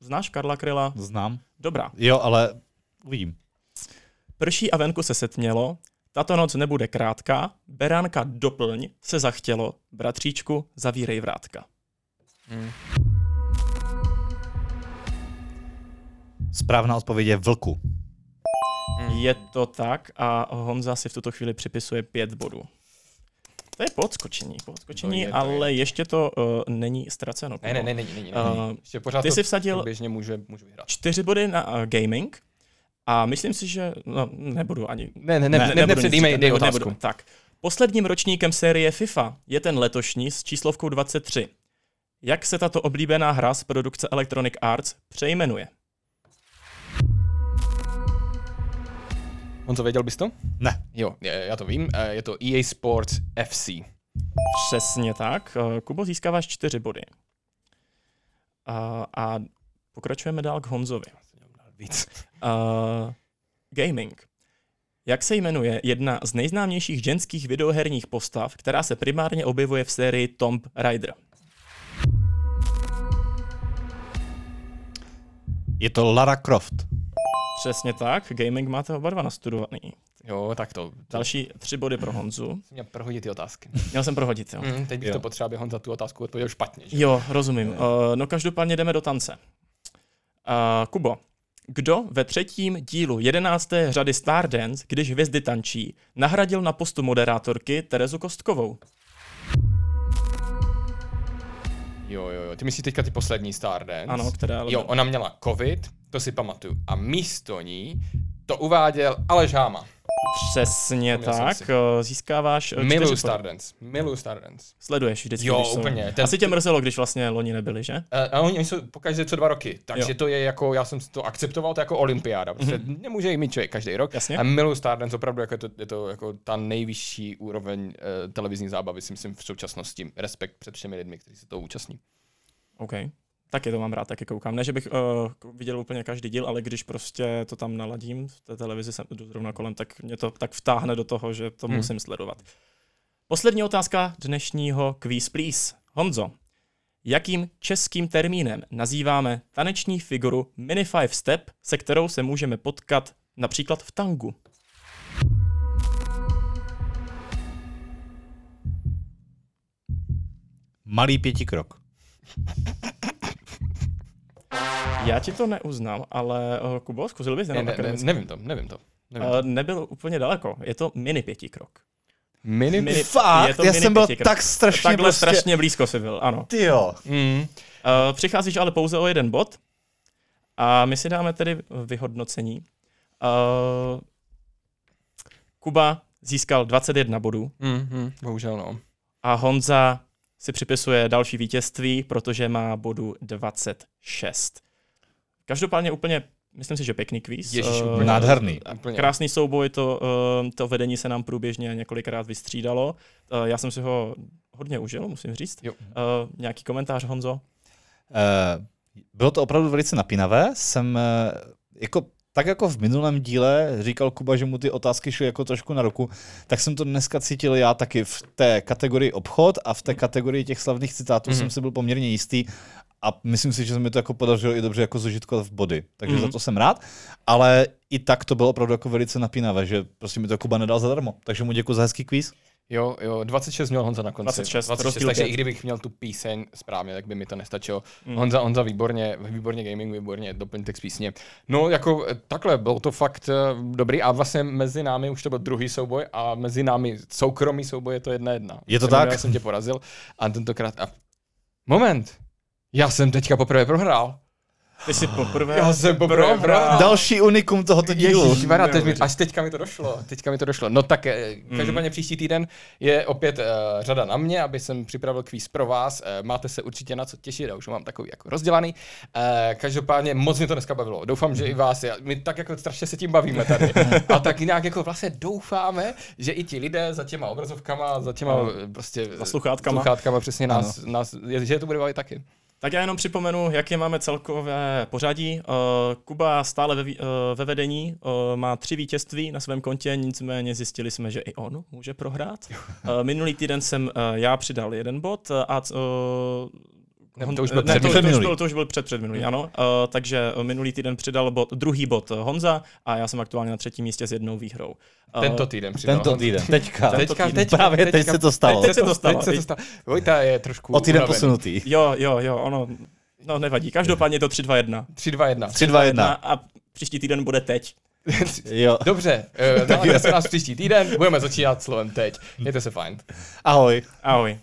znáš Karla Kryla? Znám. Dobrá. Jo, ale uvidím. Prší a venku se setmělo, tato noc nebude krátká, beránka doplň se zachtělo, bratříčku zavírej vrátka. Hmm. Správná odpověď je vlku. Hmm. Je to tak a Honza si v tuto chvíli připisuje pět bodů. To je podskočení, podskočení, to je, to ale je. ještě to uh, není ztraceno. Ne, ne, ne, není, není, Uh, ještě pořád ty jsi vsadil běžně může, můžu vyhrát. čtyři body na uh, gaming a myslím si, že no, nebudu ani... Ne, ne, ne, ne, ne nepředjímej, dej otázku. Nebudu. Tak, posledním ročníkem série FIFA je ten letošní s číslovkou 23. Jak se tato oblíbená hra z produkce Electronic Arts přejmenuje? Honzo, věděl bys to? Ne. Jo, já to vím. Eh, je to EA Sports FC. Přesně tak. Eh, Kubo, získáváš čtyři body. A, a pokračujeme dál k Honzovi. Víc. Uh, gaming. Jak se jmenuje jedna z nejznámějších ženských videoherních postav, která se primárně objevuje v sérii Tomb Raider? Je to Lara Croft. Přesně tak, gaming máte oba dva nastudovaný. Jo, tak to. Další tři body pro Honzu. Měl prohodit ty otázky. Měl jsem prohodit, jo. Mm, teď bych jo. to potřeboval, aby Honza tu otázku odpověděl špatně. Že? Jo, rozumím. Uh, no každopádně jdeme do tance. Uh, Kubo, kdo ve třetím dílu jedenácté řady Stardance, když hvězdy tančí, nahradil na postu moderátorky Terezu Kostkovou? Jo, jo, jo. Ty myslíš teďka ty poslední Stardance? Ano, která ale... Jo, ona měla covid, to si pamatuju. A místo ní to uváděl Aleš Háma. Přesně tak, si. eh, získáváš eh, Miluju. Stardance. Miluju Stardance. Sleduješ vždycky, Jo, když jsou- úplně. Ten- Asi tě mrzelo, když vlastně loni nebyli, že? Uh, a oni, oni jsou pokaždé co dva roky, takže Jo. to je jako, já jsem to akceptoval to jako olympiáda, prostě mm-hmm. nemůže jí mít člověk každý rok. Jasně. A miluju Stardance, opravdu jako je, to, je to jako ta nejvyšší úroveň uh, televizní zábavy, si myslím v současnosti. Respekt před všemi lidmi, kteří se toho účastní. OK. Taky to mám rád, taky koukám. Ne, že bych uh, viděl úplně každý díl, ale když prostě to tam naladím v té televizi, jsem jdu zrovna kolem, tak mě to tak vtáhne do toho, že to Hmm. musím sledovat. Poslední otázka dnešního Quiz Please. Honzo, jakým českým termínem nazýváme taneční figuru Mini Five Step, se kterou se můžeme potkat například v tangu? Malý pětikrok. Já ti to neuznám, ale uh, Kubo, zkusil bys jenom ne, ne, nevím to, nevím to. Nevím Uh, to. nebyl úplně daleko. Je to mini pětikrok. Mini, mini- je Fakt, to já mini jsem byl pětikrok. tak strašně Takhle prostě... strašně blízko si byl, ano. Ty jo. Mm. Uh, přicházíš ale pouze o jeden bod a my si dáme tedy vyhodnocení. Uh, Kuba získal 21 bodů Mm, mm, bohužel no. a Honza si připisuje další vítězství, protože má bodu 26. Každopádně úplně, myslím si, že pěkný kvíz. Ježíš, Eh, úplně. Nádherný. Úplně. Krásný souboj, to, eh, to vedení se nám průběžně několikrát vystřídalo. Eh, Já jsem si ho hodně užil, musím říct. Jo. Eh, Nějaký komentář, Honzo? Eh, Bylo to opravdu velice napínavé. Jsem eh, jako tak jako v minulém díle říkal Kuba, že mu ty otázky šly jako trošku na ruku, tak jsem to dneska cítil já taky v té kategorii obchod a v té kategorii těch slavných citátů Mhm. jsem si byl poměrně jistý a myslím si, že se mi to jako podařilo i dobře jako zužitkovat v body. Takže Mhm. za to jsem rád, ale i tak to bylo opravdu jako velice napínavé, že prostě mi to Kuba nedal zadarmo. Takže mu děkuji za hezký kvíz. Jo, jo, 26 měl Honza na konci. 26, rozdíl takže pět. i kdybych měl tu píseň správně, tak by mi to nestačilo. Mm. Honza, Honza výborně, výborně gaming, výborně doplňtek z písně. No jako eh, takhle, bylo to fakt eh, dobrý a vlastně mezi námi už to byl druhý souboj a mezi námi soukromý souboj je to jedna jedna. Je to Minule tak? Já jsem tě porazil a tentokrát a moment, já jsem teďka poprvé prohrál. Ty jsi poprvé Já jsem poprvé prohrál. prohrál. Další unikum tohoto dílu. Ježišmarja, teď mi, až teďka mi to došlo, teďka mi to došlo. No tak eh, každopádně příští týden je opět uh, řada na mě, aby jsem připravil kvíz pro vás. Uh, máte se určitě na co těšit, já už ho mám takový jako rozdělaný. Uh, každopádně moc mě to dneska bavilo. Doufám, že i vás. Já, my tak jako strašně se tím bavíme tady. A tak nějak jako vlastně doufáme, že i ti lidé za těma obrazovkama, za těma Ano. prostě Za sluchátkama. sluchátkama přesně nás, nás, je- že to bude bavit taky. Tak já jenom připomenu, jaké máme celkové pořadí. Uh, Kuba stále ve, uh, ve vedení, uh, má tři vítězství na svém kontě, nicméně zjistili jsme, že i on může prohrát. Uh, minulý týden jsem uh, já přidal jeden bod uh, a Ne, to už byl ne, to, to, už byl, to už byl před předminulý, ano. Uh, takže minulý týden přidal bod, druhý bod Honza a já jsem aktuálně na třetím místě s jednou výhrou. Uh, Tento týden přidal. Tento týden, teďka. Teďka, týden. teďka, Právě teď teďka, se to stalo. Teď se to stalo. Teď se to stalo. Vojta je trošku O týden unavený. posunutý. Jo, jo, jo, ono, no nevadí. Každopádně je to 3-2-1. 3, 2, 1. 3, 2, 1. A příští týden bude teď. Jo. Dobře, uh, se nás příští týden, budeme začínat slovem teď. Mějte se fajn. Ahoj. Ahoj.